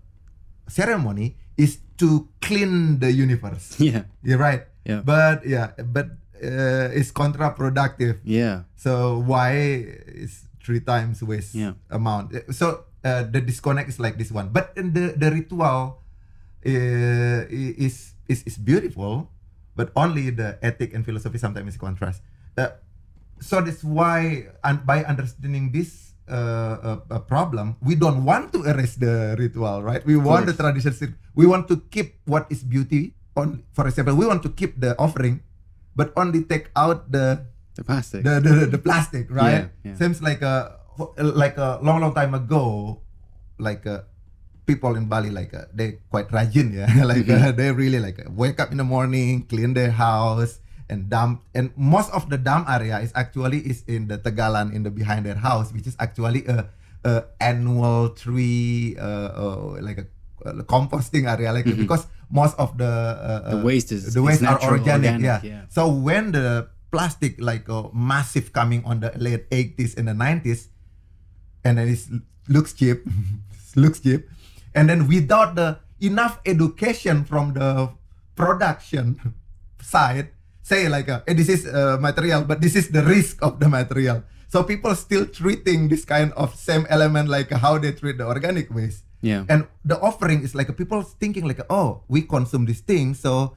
ceremony is to clean the universe. Yeah, You're right. Yeah. But yeah, but uh, it's counterproductive. yeah, So why is three times waste Yeah. amount? So uh, the disconnect is like this one. But in the the ritual uh, is is is beautiful, but only the ethic and philosophy sometimes is contrast. Uh, so that's why and by understanding this uh, uh, uh, problem, we don't want to erase the ritual, right? We want the tradition. We want to keep what is beauty. On, for example, we want to keep the offering, but only take out the the plastic. the, the, the plastic, right? Yeah, yeah. Seems like a like a long long time ago, like uh, people in Bali like uh, they quite rajin, yeah, like uh, they really like uh, wake up in the morning, clean their house, and dump. And most of the dump area is actually is in the Tegalan in the behind their house, which is actually a, a annual tree, uh, uh, like a, a composting area, like because most of the uh, The uh, waste is- the waste is are organic, organic, yeah. yeah. So when the plastic like uh, massive coming on the late 80s and the 90s, and then it looks cheap, looks cheap, and then without the enough education from the production side, say like uh, "Eh, this is uh, material, but this is the risk of the material. So people still treating this kind of same element like how they treat the organic waste. Yeah. And the offering is like people thinking like, oh, we consume this thing, so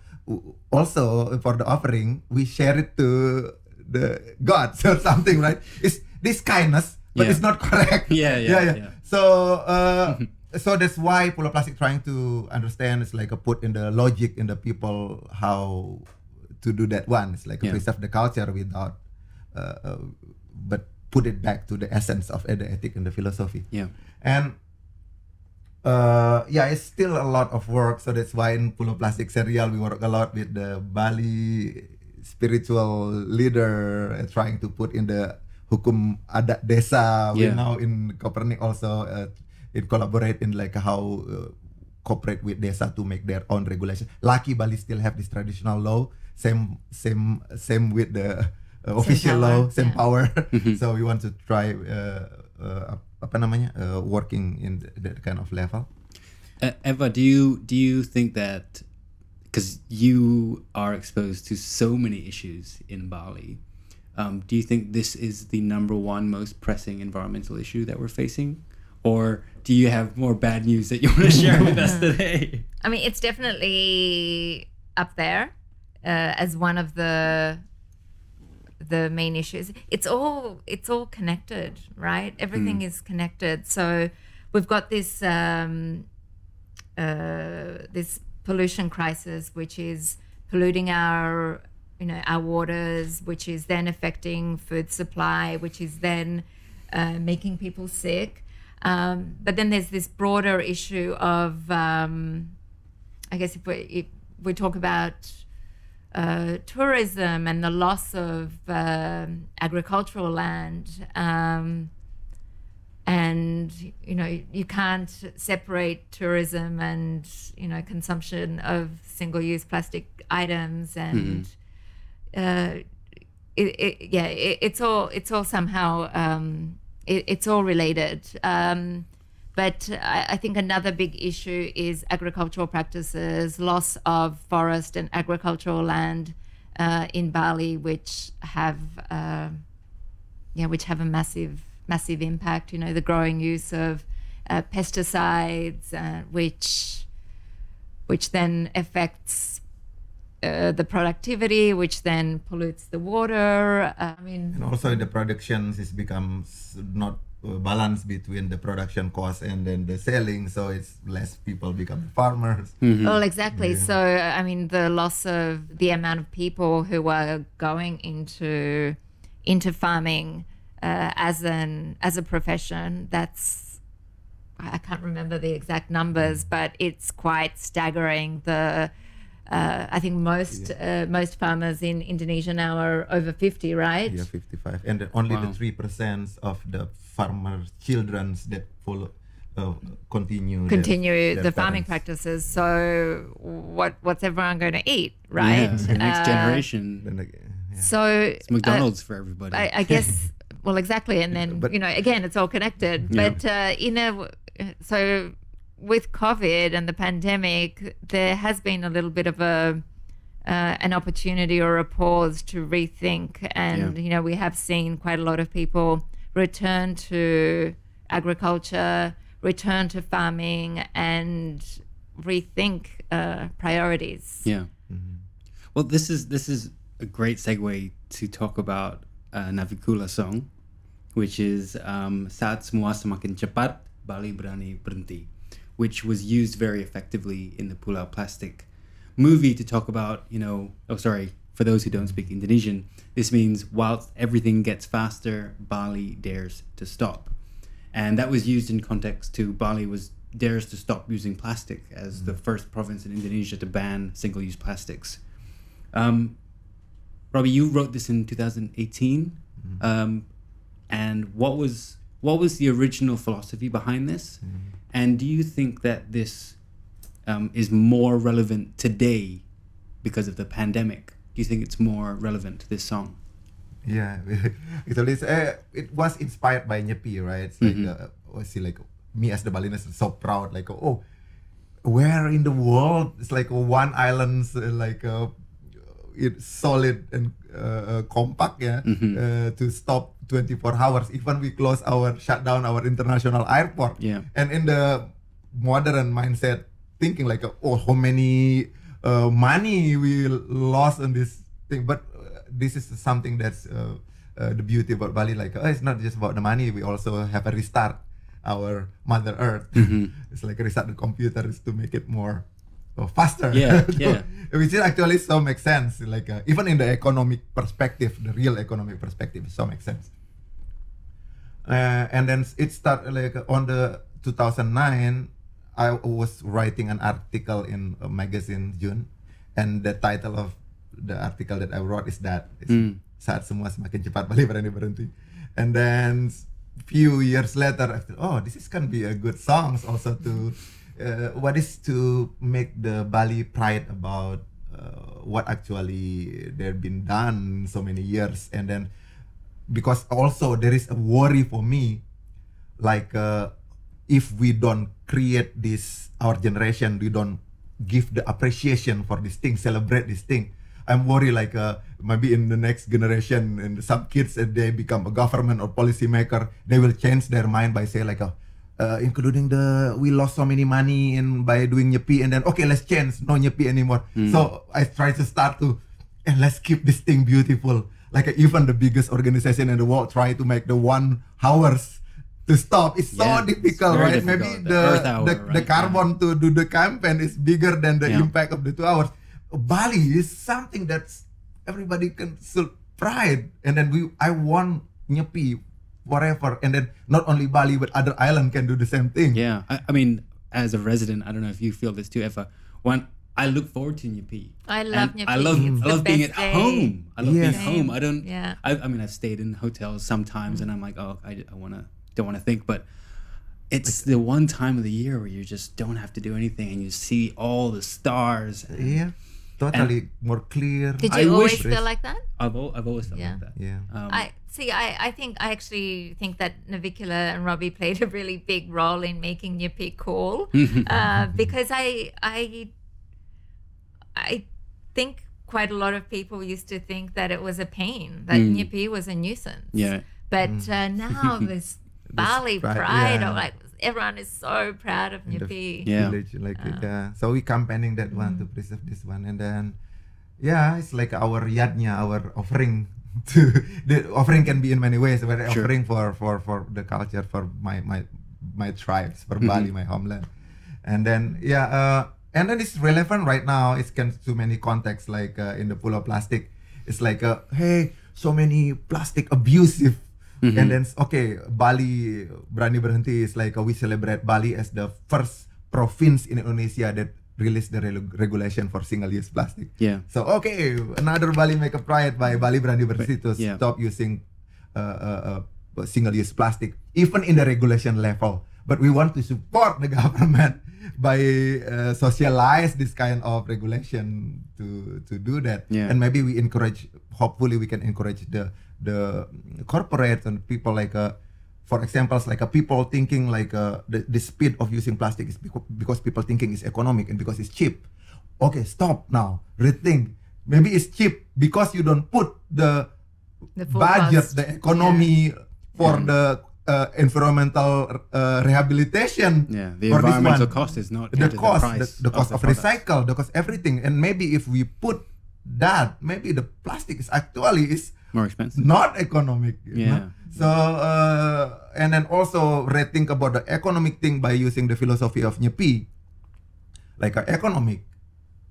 also for the offering we share it to the gods or something, right? It's this kindness, but Yeah. it's not correct. Yeah, yeah, yeah. So uh, so that's why Pulau Plastik trying to understand it's like a put in the logic in the people how to do that one. It's like a Yeah. preserve the culture without, uh, uh, but put it back to the essence of the ethic and the philosophy. Yeah. And uh, yeah, it's still a lot of work. So that's why in Pulau Plastik Serial we work a lot with the Bali spiritual leader, uh, trying to put in the hukum adat desa. Yeah. We now in Kopernik also uh, it collaborate in like how uh, cooperate with desa to make their own regulation. Lucky Bali still have this traditional law. Same same same with the uh, official power, law, same yeah. power. so we want to try uh, uh, apa namanya uh, working in that kind of level. Uh, Ewa, do you do you think that because you are exposed to so many issues in Bali, um, do you think this is the number one most pressing environmental issue that we're facing, or do you have more bad news that you want to share with us today? I mean, it's definitely up there as one of the the main issues. It's all it's all connected, right? Everything is connected. So we've got this um, uh, this pollution crisis, which is polluting our you know our waters, which is then affecting food supply, which is then uh, making people sick. Um, but then there's this broader issue of, um, I guess, if we if we talk about uh, tourism and the loss of um agricultural land, um, and you know you can't separate tourism and you know consumption of single-use plastic items and. Uh, it, it, yeah, it, it's all it's all somehow um, it, it's all related. Um, but I, I think another big issue is agricultural practices, loss of forest and agricultural land uh, in Bali, which have uh, yeah, which have a massive massive impact. You know, the growing use of uh, pesticides, uh, which which then affects uh, the productivity, which then pollutes the water. Uh, I mean, And also the productions is becomes not balance between the production cost and then the selling, so it's less people become farmers. Well, exactly. So, I mean, the loss of the amount of people who are going into into farming uh, as an as a profession. That's I I can't remember the exact numbers, but it's quite staggering. The uh, I think most uh, most farmers in Indonesia now are over fifty, right? Yeah, 55. And only Wow. the 3% of the farmer childrens that follow uh, continue Continue their the farming practices. So, what what's everyone going to eat, right? Yeah, the next Uh, generation. Then again, yeah. So It's McDonald's for everybody. I, I guess. Well, exactly, and then But- you know, again, it's all connected. Yeah. But uh, in a so with COVID and the pandemic, there has been a little bit of a uh, an opportunity or a pause to rethink, and Yeah. you know, we have seen quite a lot of people return to agriculture, return to farming, and rethink uh, priorities. Yeah. Well, this is this is a great segue to talk about uh, Navicula song, which is um, Saat Semua Semakin Cepat, Bali Berani Berhenti, which was used very effectively in the Pulau Plastik movie to talk about, you know, oh, sorry, for those who don't speak Indonesian, this means whilst everything gets faster, Bali dares to stop. And that was used in context to Bali was dares to stop using plastic as the first province in Indonesia to ban single-use plastics. Um, Robi, you wrote this in 2018, um, and what was what was the original philosophy behind this? And do you think that this um, is more relevant today because of the pandemic? Do you think it's more relevant to this song? Yeah, actually, it's, uh, it was inspired by Nyepi, right? It's like, uh, see, like me as the Balinese is so proud, like, oh, where in the world it's like one island, uh, like uh, it's solid and uh, uh, compact, yeah, uh, to stop 24 hours. Even we close our shut down our international airport. Yeah. And in the modern mindset, thinking like, oh, how many uh, money we lost on this thing, but uh, this is something that's uh, uh, the beauty about Bali. Like, oh, it's not just about the money. We also have a restart our Mother Earth. it's like restart the computers to make it more uh, faster. Yeah, So, yeah. Which is actually so makes sense. Like uh, even in the economic perspective, the real economic perspective, so makes sense. Uh, and then it started like on the 2009 i was writing an article in a magazine june and the title of the article that i wrote is that. Is saat semua semakin cepat Bali berani berhenti. And then few years later I thought, oh this is can be a good song also to uh, what is to make the bali pride about uh, what actually they've been done so many years. And then because also there is a worry for me like uh, if we don't create this our generation we don't give the appreciation for this thing celebrate this thing. I'm worried like uh, maybe in the next generation and some kids if they become a government or policymaker they will change their mind by say like uh, uh, including the we lost so many money in by doing nyepi and then okay let's change no nyepi anymore. So i try to start to and let's keep this thing beautiful. Like uh, even the biggest organization in the world try to make the one hours to stop it's so Yeah, difficult very right maybe. The the hour, the, the right? carbon to do the campaign is bigger than the Yeah. impact of the two hours bali is something that's everybody can still pride and then we i want nyepi forever and then not only bali but other island can do the same thing Yeah, I, I mean, as a resident, I don't know if you feel this too, Ewa. When I look forward to Nyepi. I love Nyepi. I love, I love being at day. home. I love being Yes. at home. I don't. Yeah. I, I mean, I've stayed in hotels sometimes, and I'm like, oh, I, I want to, don't want to think, but it's the one time of the year where you just don't have to do anything, and you see all the stars. yeah totally more clear Did I you always wish- feel like that? I've, al- I've always felt Yeah. like that. yeah Um, I see. I, I think I actually think that Navicula and Robi played a really big role in making Nyepi cool, uh, because I I I think quite a lot of people used to think that it was a pain that Mm. Nyepi was a nuisance. yeah. But uh, now this Bali pride, pride, yeah. of like everyone is so proud of in the Yeah. village like yeah. so we campaigning that one to preserve this one. And then yeah it's like our yadnya our offering to the offering can be in many ways. We're Sure. offering for for for the culture for my my my tribes for Mm-hmm. bali my homeland. And then yeah uh and then it's relevant right now. It's can to many contexts like uh, in the Pulau Plastik. It's like uh, hey so many plastic abusive Mm-hmm. and then okay Bali berani berhenti is like uh, we celebrate Bali as the first province in Indonesia that released the regulation for single use plastic Yeah. so okay another Bali make a pride by Bali berani berhenti to Yeah. stop using uh, uh, uh, single use plastic even in the regulation level but we want to support the government by uh, socialize this kind of regulation to to do that Yeah. and maybe we encourage hopefully we can encourage the the corporate and people like uh, for examples like uh, people thinking like uh, the, the speed of using plastic is because, because people thinking it's economic and because it's cheap. Okay stop now. Rethink. Maybe it's cheap because you don't put the The budget cost. the economy for the uh, environmental uh, rehabilitation Yeah. The for this environmental one. cost is not the counted, cost, price the, the cost the of, recycle, the cost everything, and maybe if we put that, maybe the plastic is actually is more expensive. not economic. Yeah. know? So uh, and then also rethink about the economic thing by using the philosophy of Nyepi, like uh, economic,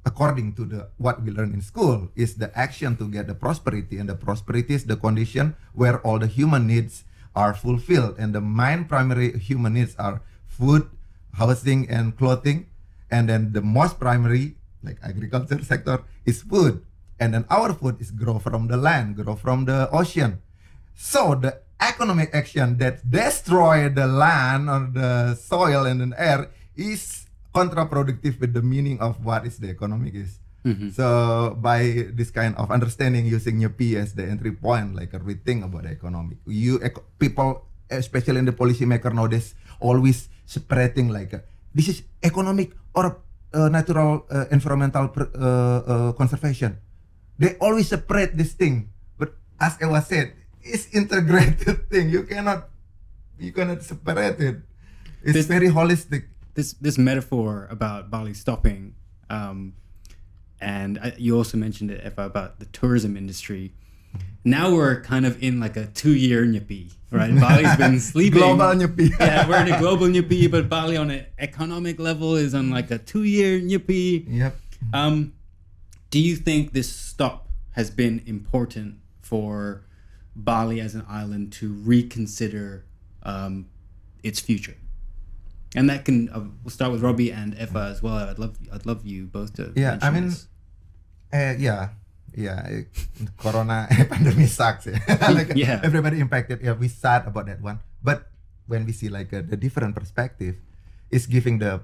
according to the what we learn in school, is the action to get the prosperity, and the prosperity is the condition where all the human needs are fulfilled, and the main primary human needs are food, housing, and clothing, and then the most primary, like agriculture sector, is food, and then our food is grow from the land, grow from the ocean. So the economic action that destroy the land or the soil and the air is counterproductive with the meaning of what is the economic is. So by this kind of understanding, using Nyepi as the entry point, like a rethink about the economic, you people, especially in the policymaker nowadays, always separating like uh, this is economic or uh, natural uh, environmental pr- uh, uh, conservation. They always separate this thing, but as I was said, it's integrated thing. You cannot, you cannot separate it. It's This- very holistic. this this metaphor about Bali stopping, um, and I, you also mentioned it Ewa, about the tourism industry. Now we're kind of in like a two-year nyepi, right? Bali's been sleeping. Global nyepi. yeah, we're in a global nyepi, but Bali on an economic level is on like a two-year nyepi. Yep. Um, do you think this stop has been important for Bali as an island to reconsider um, its future? And that can uh, we'll start with Robi and Ewa as well. I'd love I'd love you both to Yeah, I mean. Uh, yeah, yeah. eh, Corona pandemic sucks. Yeah. like Yeah. everybody impacted. Yeah, we sad about that one. But when we see like uh, the different perspective, it's giving the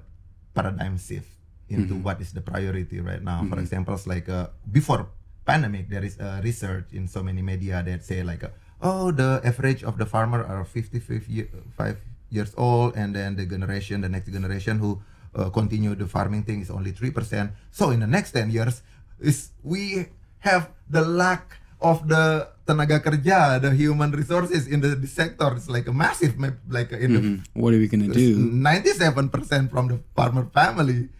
paradigm shift into what is the priority right now. For example, like uh, before pandemic, there is a research in so many media that say like, uh, oh, the average of the farmer are 55 year, five years old, and then the generation, the next generation who uh, continue the farming thing is only three percent. So in the next ten years, is we have the lack of the tenaga kerja, the human resources in the, the sector is like a massive, like in the What are we gonna do? 97% from the farmer family uh,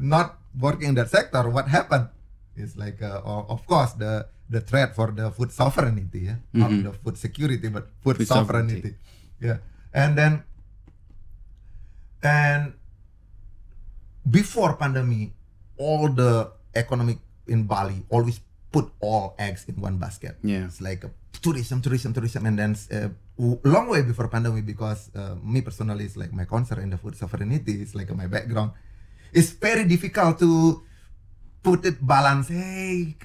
not working in that sector what happened is like uh, of course the the threat for the food sovereignty yeah not the food security but food, Food sovereignty. sovereignty. yeah and then and before pandemic all the economic in bali always put all eggs in one basket Yeah. it's like tourism, tourism, tourism, and then uh, long way before pandemic because uh, me personally is like my concern in the food sovereignty is like my background. It's very difficult to put it balance. Hey,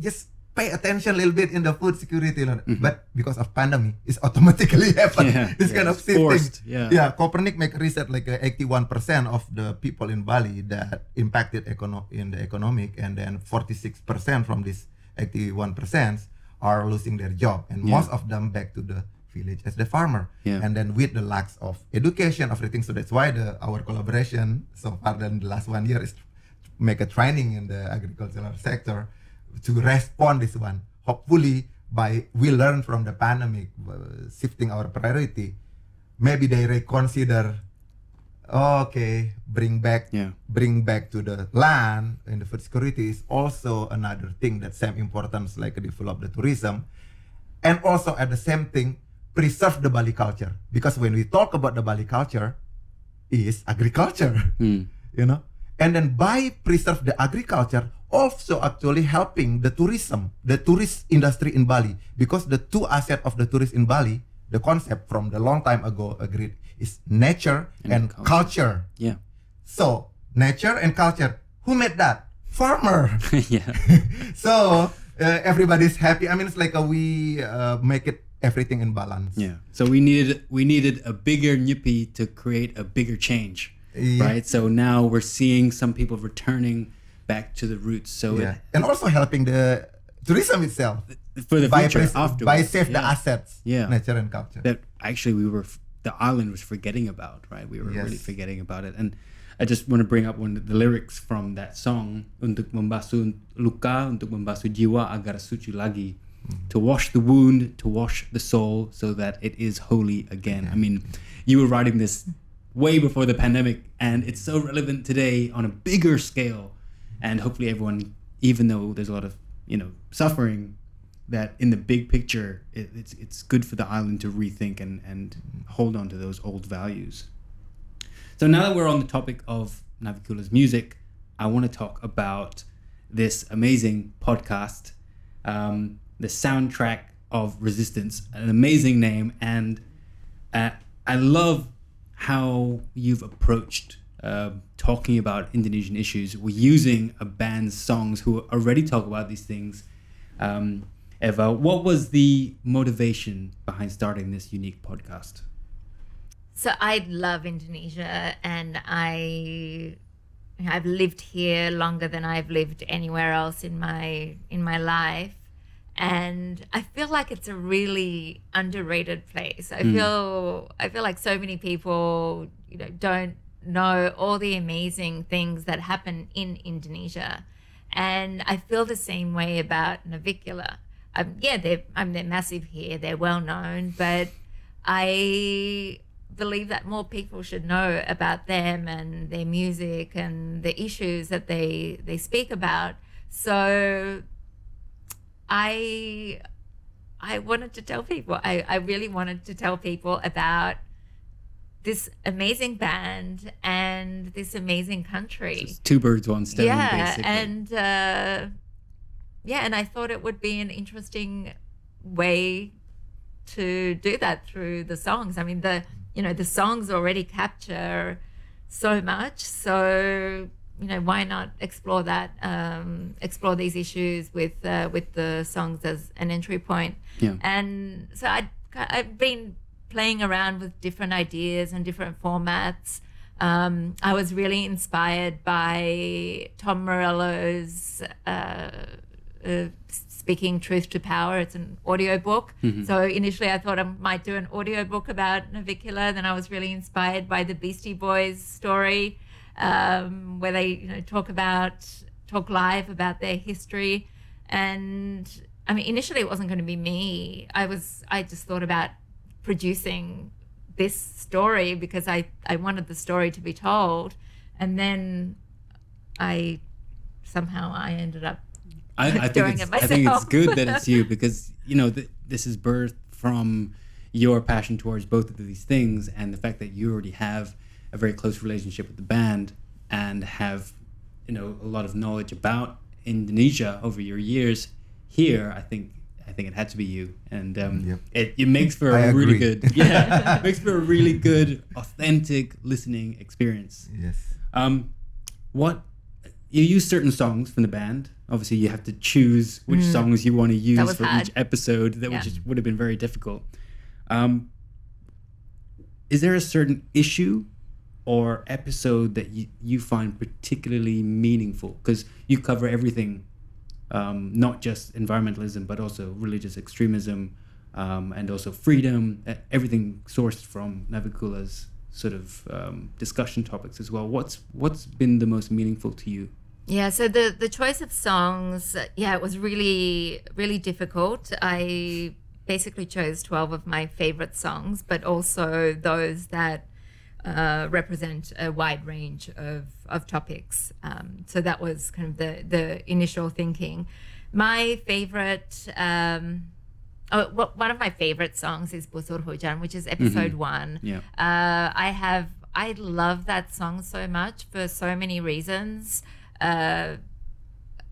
just pay attention a little bit in the food security, but because of pandemic, it's automatically happen. Yeah, this yeah, kind of shifting. yeah. yeah. Copernic make a research like uh, 81% of the people in Bali that impacted econo- in the economic, and then 46% from this 81% are losing their job, and Yeah. most of them back to the village as the farmer. Yeah. And then with the lacks of education, of everything, so that's why the our collaboration so far than the last one year is to make a training in the agricultural sector to respond this one. Hopefully, by we learn from the pandemic, uh, shifting our priority, maybe they reconsider. Okay, bring back Yeah. bring back to the land and the food security is also another thing that same importance like develop the tourism and also at the same thing preserve the Bali culture because when we talk about the Bali culture is agriculture Mm. you know and then by preserve the agriculture also actually helping the tourism the tourist industry in Bali because the two asset of the tourist in Bali the concept from the long time ago agreed is nature And and, culture. culture Yeah. so nature and culture, who made that? Farmer. yeah. so uh, everybody's happy. I mean, it's like a, we uh, make it everything in balance. Yeah. So we needed we needed a bigger Nyepi to create a bigger change. Yeah. Right? So now we're seeing some people returning back to the roots. So Yeah. And also helping the tourism itself for the by future pres- afterwards. by save the assets, Yeah. nature and culture. that actually we were the island was forgetting about, right? We were really forgetting about it. And I just want to bring up one of the lyrics from that song untuk membasuh luka, untuk membasuh jiwa agar suci lagi. To wash the wound, to wash the soul so that it is holy again. I mean, you were writing this way before the pandemic and it's so relevant today on a bigger scale. And hopefully everyone even though there's a lot of, you know, suffering that in the big picture, it, it's it's good for the island to rethink and and hold on to those old values. So now that we're on the topic of Navicula's music, I want to talk about this amazing podcast, um, the soundtrack of Resistance, an amazing name, and uh, I love how you've approached uh, talking about Indonesian issues. We're using a band's songs who already talk about these things. Um, Ewa, what was the motivation behind starting this unique podcast? So I love Indonesia, and I I've lived here longer than I've lived anywhere else in my in my life, and I feel like it's a really underrated place. I feel I feel like so many people you know don't know all the amazing things that happen in Indonesia, and I feel the same way about Navicula. Um, yeah, they're I mean, they're massive here. They're well known, but I believe that more people should know about them and their music and the issues that they they speak about. So I I wanted to tell people. I, I really wanted to tell people about this amazing band and this amazing country two birds, one stone. yeah basically. and uh, yeah and i thought it would be an interesting way to do that through the songs i mean the you know the songs already capture so much so you know why not explore that um, explore these issues with uh, with the songs as an entry point Yeah. and so I I've been playing around with different ideas and different formats. Um, I was really inspired by Tom Morello's uh, uh, Speaking Truth to Power. It's an audiobook. So initially I thought I might do an audiobook about Navicula. Then I was really inspired by the Beastie Boys story, um, where they you know talk about talk live about their history. And I mean, initially it wasn't going to be me. I was, I just thought about producing this story because I, I wanted the story to be told. And then I somehow I ended up I, I think I think it's good that it's you because you know th- this is birthed from your passion towards both of these things and the fact that you already have a very close relationship with the band and have you know a lot of knowledge about Indonesia over your years here. I think I think it had to be you, and um, Yep. it, it makes for I a really agree. good yeah makes for a really good authentic listening experience. Yes. Um, what you use certain songs from the band. Obviously, you have to choose which songs you want to use Mm. for hard. each episode. That Yeah. which would have been very difficult. Um, is there a certain issue or episode that you, you find particularly meaningful? Because you cover everything, um, not just environmentalism, but also religious extremism, um, and also freedom. Everything sourced from Navicula's sort of um, discussion topics as well. What's what's been the most meaningful to you? Yeah, so the the choice of songs, yeah, it was really really difficult. I basically chose 12 of my favorite songs, but also those that uh, represent a wide range of, of topics. Um, so that was kind of the, the initial thinking. My favorite, um, oh, well, one of my favorite songs is Busur Hujan, which is episode one. Yeah. Uh, I have, I love that song so much for so many reasons. Uh,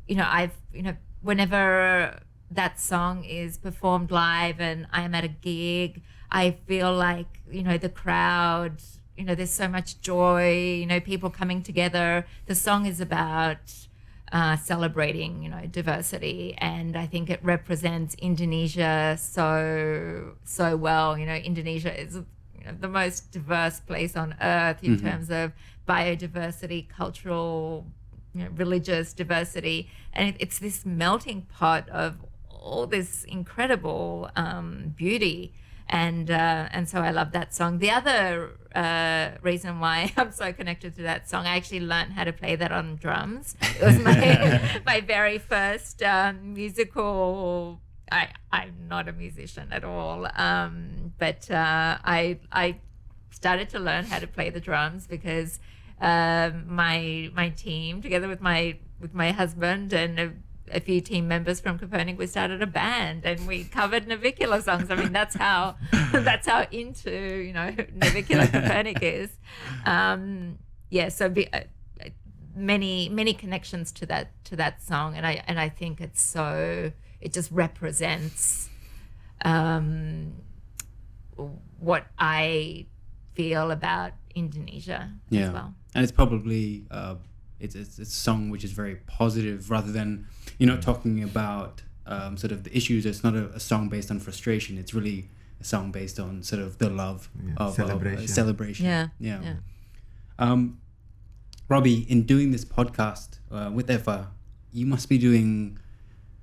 you know, I've, you know, whenever that song is performed live and I'm at a gig, I feel like, you know, the crowd, you know, there's so much joy, you know, people coming together. The song is about uh, celebrating, you know, diversity. And I think it represents Indonesia so, so well. You know, Indonesia is you know, the most diverse place on earth in terms of biodiversity, cultural, you know, religious diversity, and it, it's this melting pot of all this incredible um, beauty. And uh, and so I love that song. The other uh, reason why I'm so connected to that song, I actually learned how to play that on drums. It was my my very first um, musical. I I'm not a musician at all, um, but uh, I I started to learn how to play the drums because um, my my team, together with my with my husband and a, few team members from Kopernik, we started a band and we covered Navicula songs. I mean, that's how that's how into you know Navicula Kopernik is. Um, yeah, so be, uh, many many connections to that to that song, and I and I think it's so it just represents um, what I feel about Indonesia Yeah, as well. and it's probably uh, it's, it's it's a song which is very positive rather than you're not talking about um, sort of the issues. It's not a, a song based on frustration. It's really a song based on sort of the love Yeah, of of, uh, celebration. celebration. Yeah, yeah. yeah. Um, Robi, in doing this podcast uh, with Ewa, you must be doing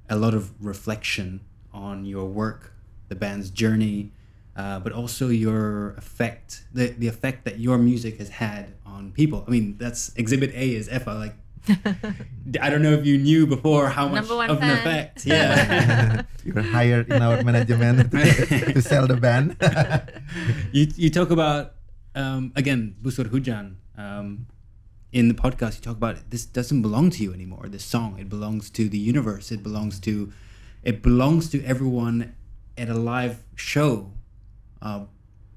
a lot of reflection on your work, the band's journey, uh, but also your effect, the, the effect that your music has had on people. I mean, that's Exhibit A is Ewa. Like, I don't know if you knew before how much Number one of an effect. Yeah. You're hired in our management to, to sell the band. you you talk about um, again Busur Hujan um, in the podcast. You talk about this doesn't belong to you anymore. This song it belongs to the universe. It belongs to it belongs to everyone at a live show. Uh,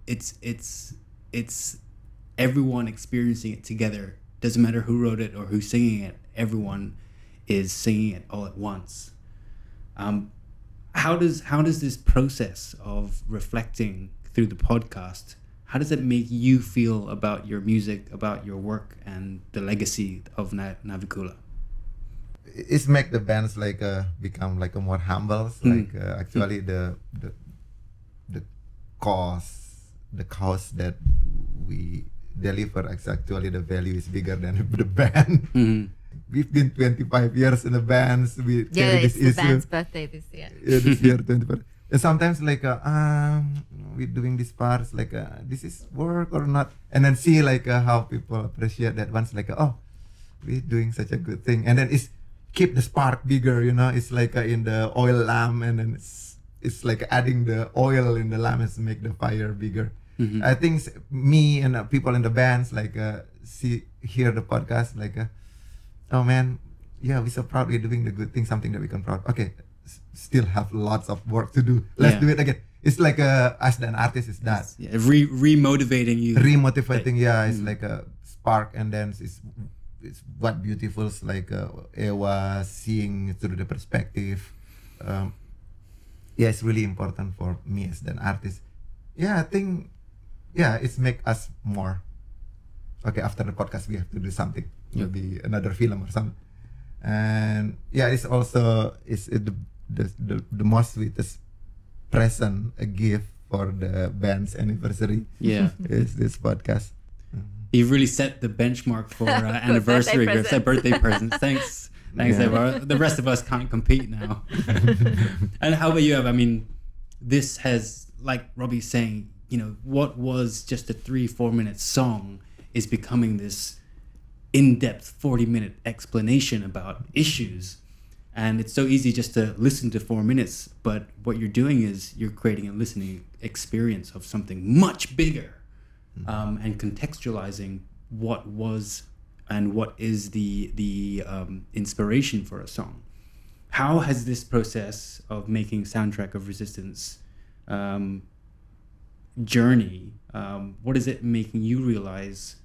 it's it's it's everyone experiencing it together. Doesn't matter who wrote it or who's singing it. Everyone is singing it all at once. Um, how does how does this process of reflecting through the podcast how does it make you feel about your music about your work and the legacy of Na- Navicula it's make the bands like uh, become like a more humble. Mm. Like uh, actually the the cause the cost that we deliver is actually the value is bigger than the band. Mhm. We've been 25 years in the bands. We Yeah, carry it's this the issue. band's birthday this year. yeah, this year 25. And sometimes like uh, um we're doing this parts like uh, this is work or not, and then see like uh, how people appreciate that once like uh, oh we're doing such a good thing, and then it's keep the spark bigger. You know, it's like uh, in the oil lamp, and then it's it's like adding the oil in the lamp to make the fire bigger. I think me and uh, people in the bands like uh, see hear the podcast like, uh, oh man, yeah, we're so proud we're doing the good thing, something that we can proud. Okay, s- still have lots of work to do. Let's Yeah. do it again. It's like uh, as an artist is that Yeah, re remotivating you. remotivating yeah it's like a spark and then it's it's what beautiful's like uh, Ewa seeing through the perspective um, yeah it's really important for me as an artist yeah I think yeah it's make us more okay after the podcast we have to do something maybe another film or something and yeah it's also it's uh, the, the the the most sweetest present a gift for the band's anniversary yeah. is this podcast. You've really set the benchmark for uh, anniversary birthday gifts, uh, birthday presents. Thanks. Thanks, Yeah. Ewa. The rest of us can't compete now. and how about you, Ewa? I mean, this has, like Robi's saying, you know, what was just a three, four minute song is becoming this in depth 40 minute explanation about issues. And it's so easy just to listen to four minutes. But what you're doing is you're creating a listening experience of something much bigger um, and contextualizing what was and what is the the um, inspiration for a song. How has this process of making soundtrack of resistance um, journey? Um, what is it making you realize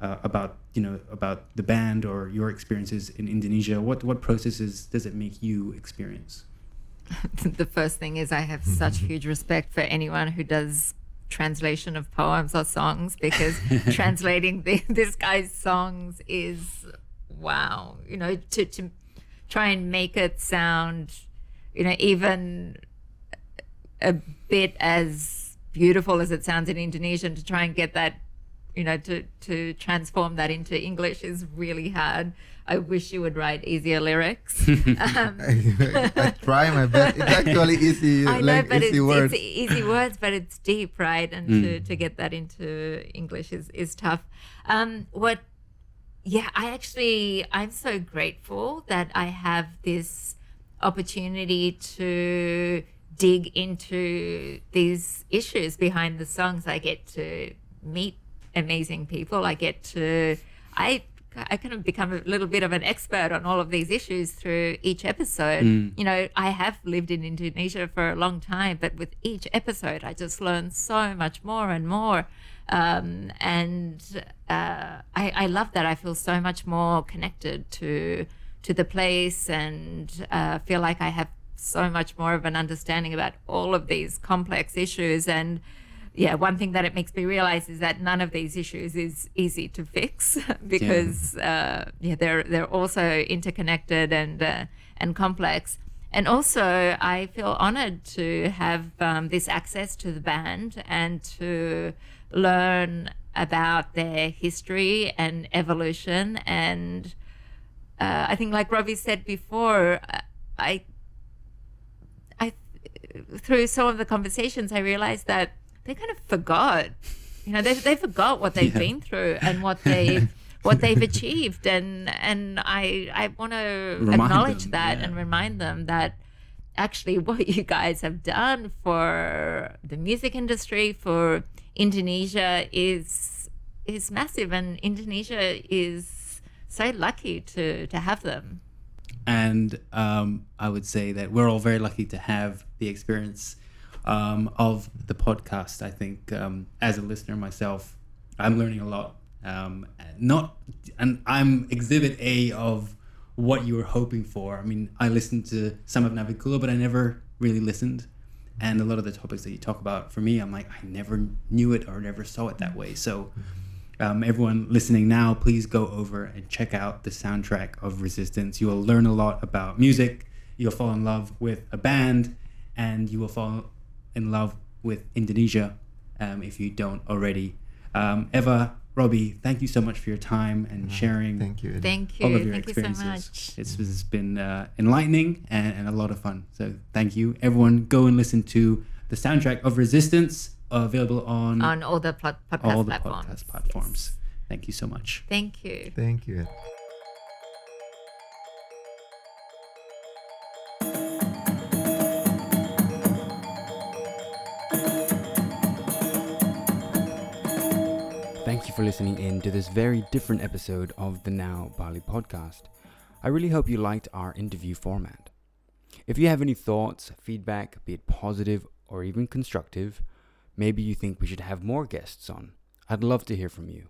uh, about you know about the band or your experiences in Indonesia? What what processes does it make you experience? the first thing is I have such huge respect for anyone who does translation of poems or songs because translating the, this guy's songs is wow. You know, to to try and make it sound, you know, even a bit as beautiful as it sounds in Indonesian to try and get that you know to to transform that into english is really hard i wish you would write easier lyrics um, I, I try my best. It's actually easy, I know, like but easy it's, words. it's easy words, but it's deep, right? And to, to get that into English is, is tough. Um, what, yeah, I actually, I'm so grateful that I have this opportunity to dig into these issues behind the songs. I get to meet amazing people. I get to, I I kind of become a little bit of an expert on all of these issues through each episode. You know, I have lived in Indonesia for a long time, but with each episode, I just learn so much more and more. Um, and uh, I, I love that. I feel so much more connected to to the place, and uh, feel like I have so much more of an understanding about all of these complex issues and yeah, one thing that it makes me realize is that none of these issues is easy to fix because uh, yeah, they're they're also interconnected and uh, and complex. And also, I feel honored to have um, this access to the band and to learn about their history and evolution. And uh, I think, like Robi said before, I I through some of the conversations, I realized that they kind of forgot. You know, they they forgot what they've Yeah. been through and what they what they've achieved, and and I I want to Remind acknowledge them, that yeah. and remind them that actually what you guys have done for the music industry for Indonesia is is massive, and Indonesia is so lucky to to have them. and um, I would say that we're all very lucky to have the experience um, of the podcast. I think um, as a listener myself, I'm learning a lot. Um, not, and I'm exhibit A of what you were hoping for. I mean, I listened to some of Navicula, but I never really listened. And a lot of the topics that you talk about, for me, I'm like, I never knew it or never saw it that way. So um, everyone listening now, please go over and check out the soundtrack of Resistance. You will learn a lot about music. You'll fall in love with a band, and you will fall in love with Indonesia um, if you don't already. Um, Ewa, Robi, thank you so much for your time and sharing Thank you. Thank you. all of your thank you so experiences. much. It's, it's been uh, enlightening and, and a lot of fun. So thank you. Everyone, go and listen to the soundtrack of Resistance, available on, On all the pl- podcast all the platforms. podcast platforms. Yes. Thank you so much. Thank you. Thank you. For listening in to this very different episode of the Now Bali podcast. I really hope you liked our interview format. If you have any thoughts, feedback, be it positive or even constructive, maybe you think we should have more guests on, I'd love to hear from you.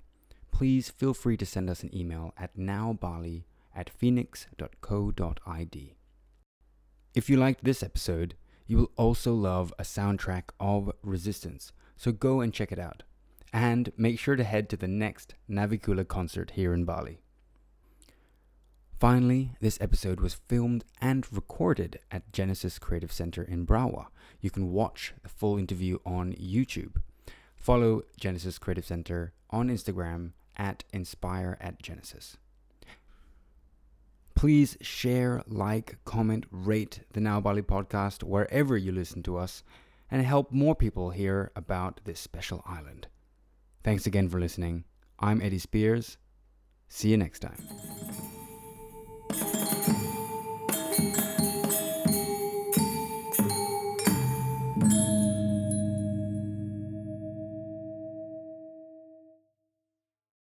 Please feel free to send us an email at nowbali at phoenix.co.id. If you liked this episode, you will also love a soundtrack of Resistance, so go and check it out. And make sure to head to the next Navicula concert here in Bali. Finally, this episode was filmed and recorded at Genesis Creative Center in Brawa. You can watch the full interview on YouTube. Follow Genesis Creative Center on Instagram at Inspire at Genesis. Please share, like, comment, rate the Now Bali podcast wherever you listen to us and help more people hear about this special island. Thanks again for listening. I'm Eddy Speirs. See you next time.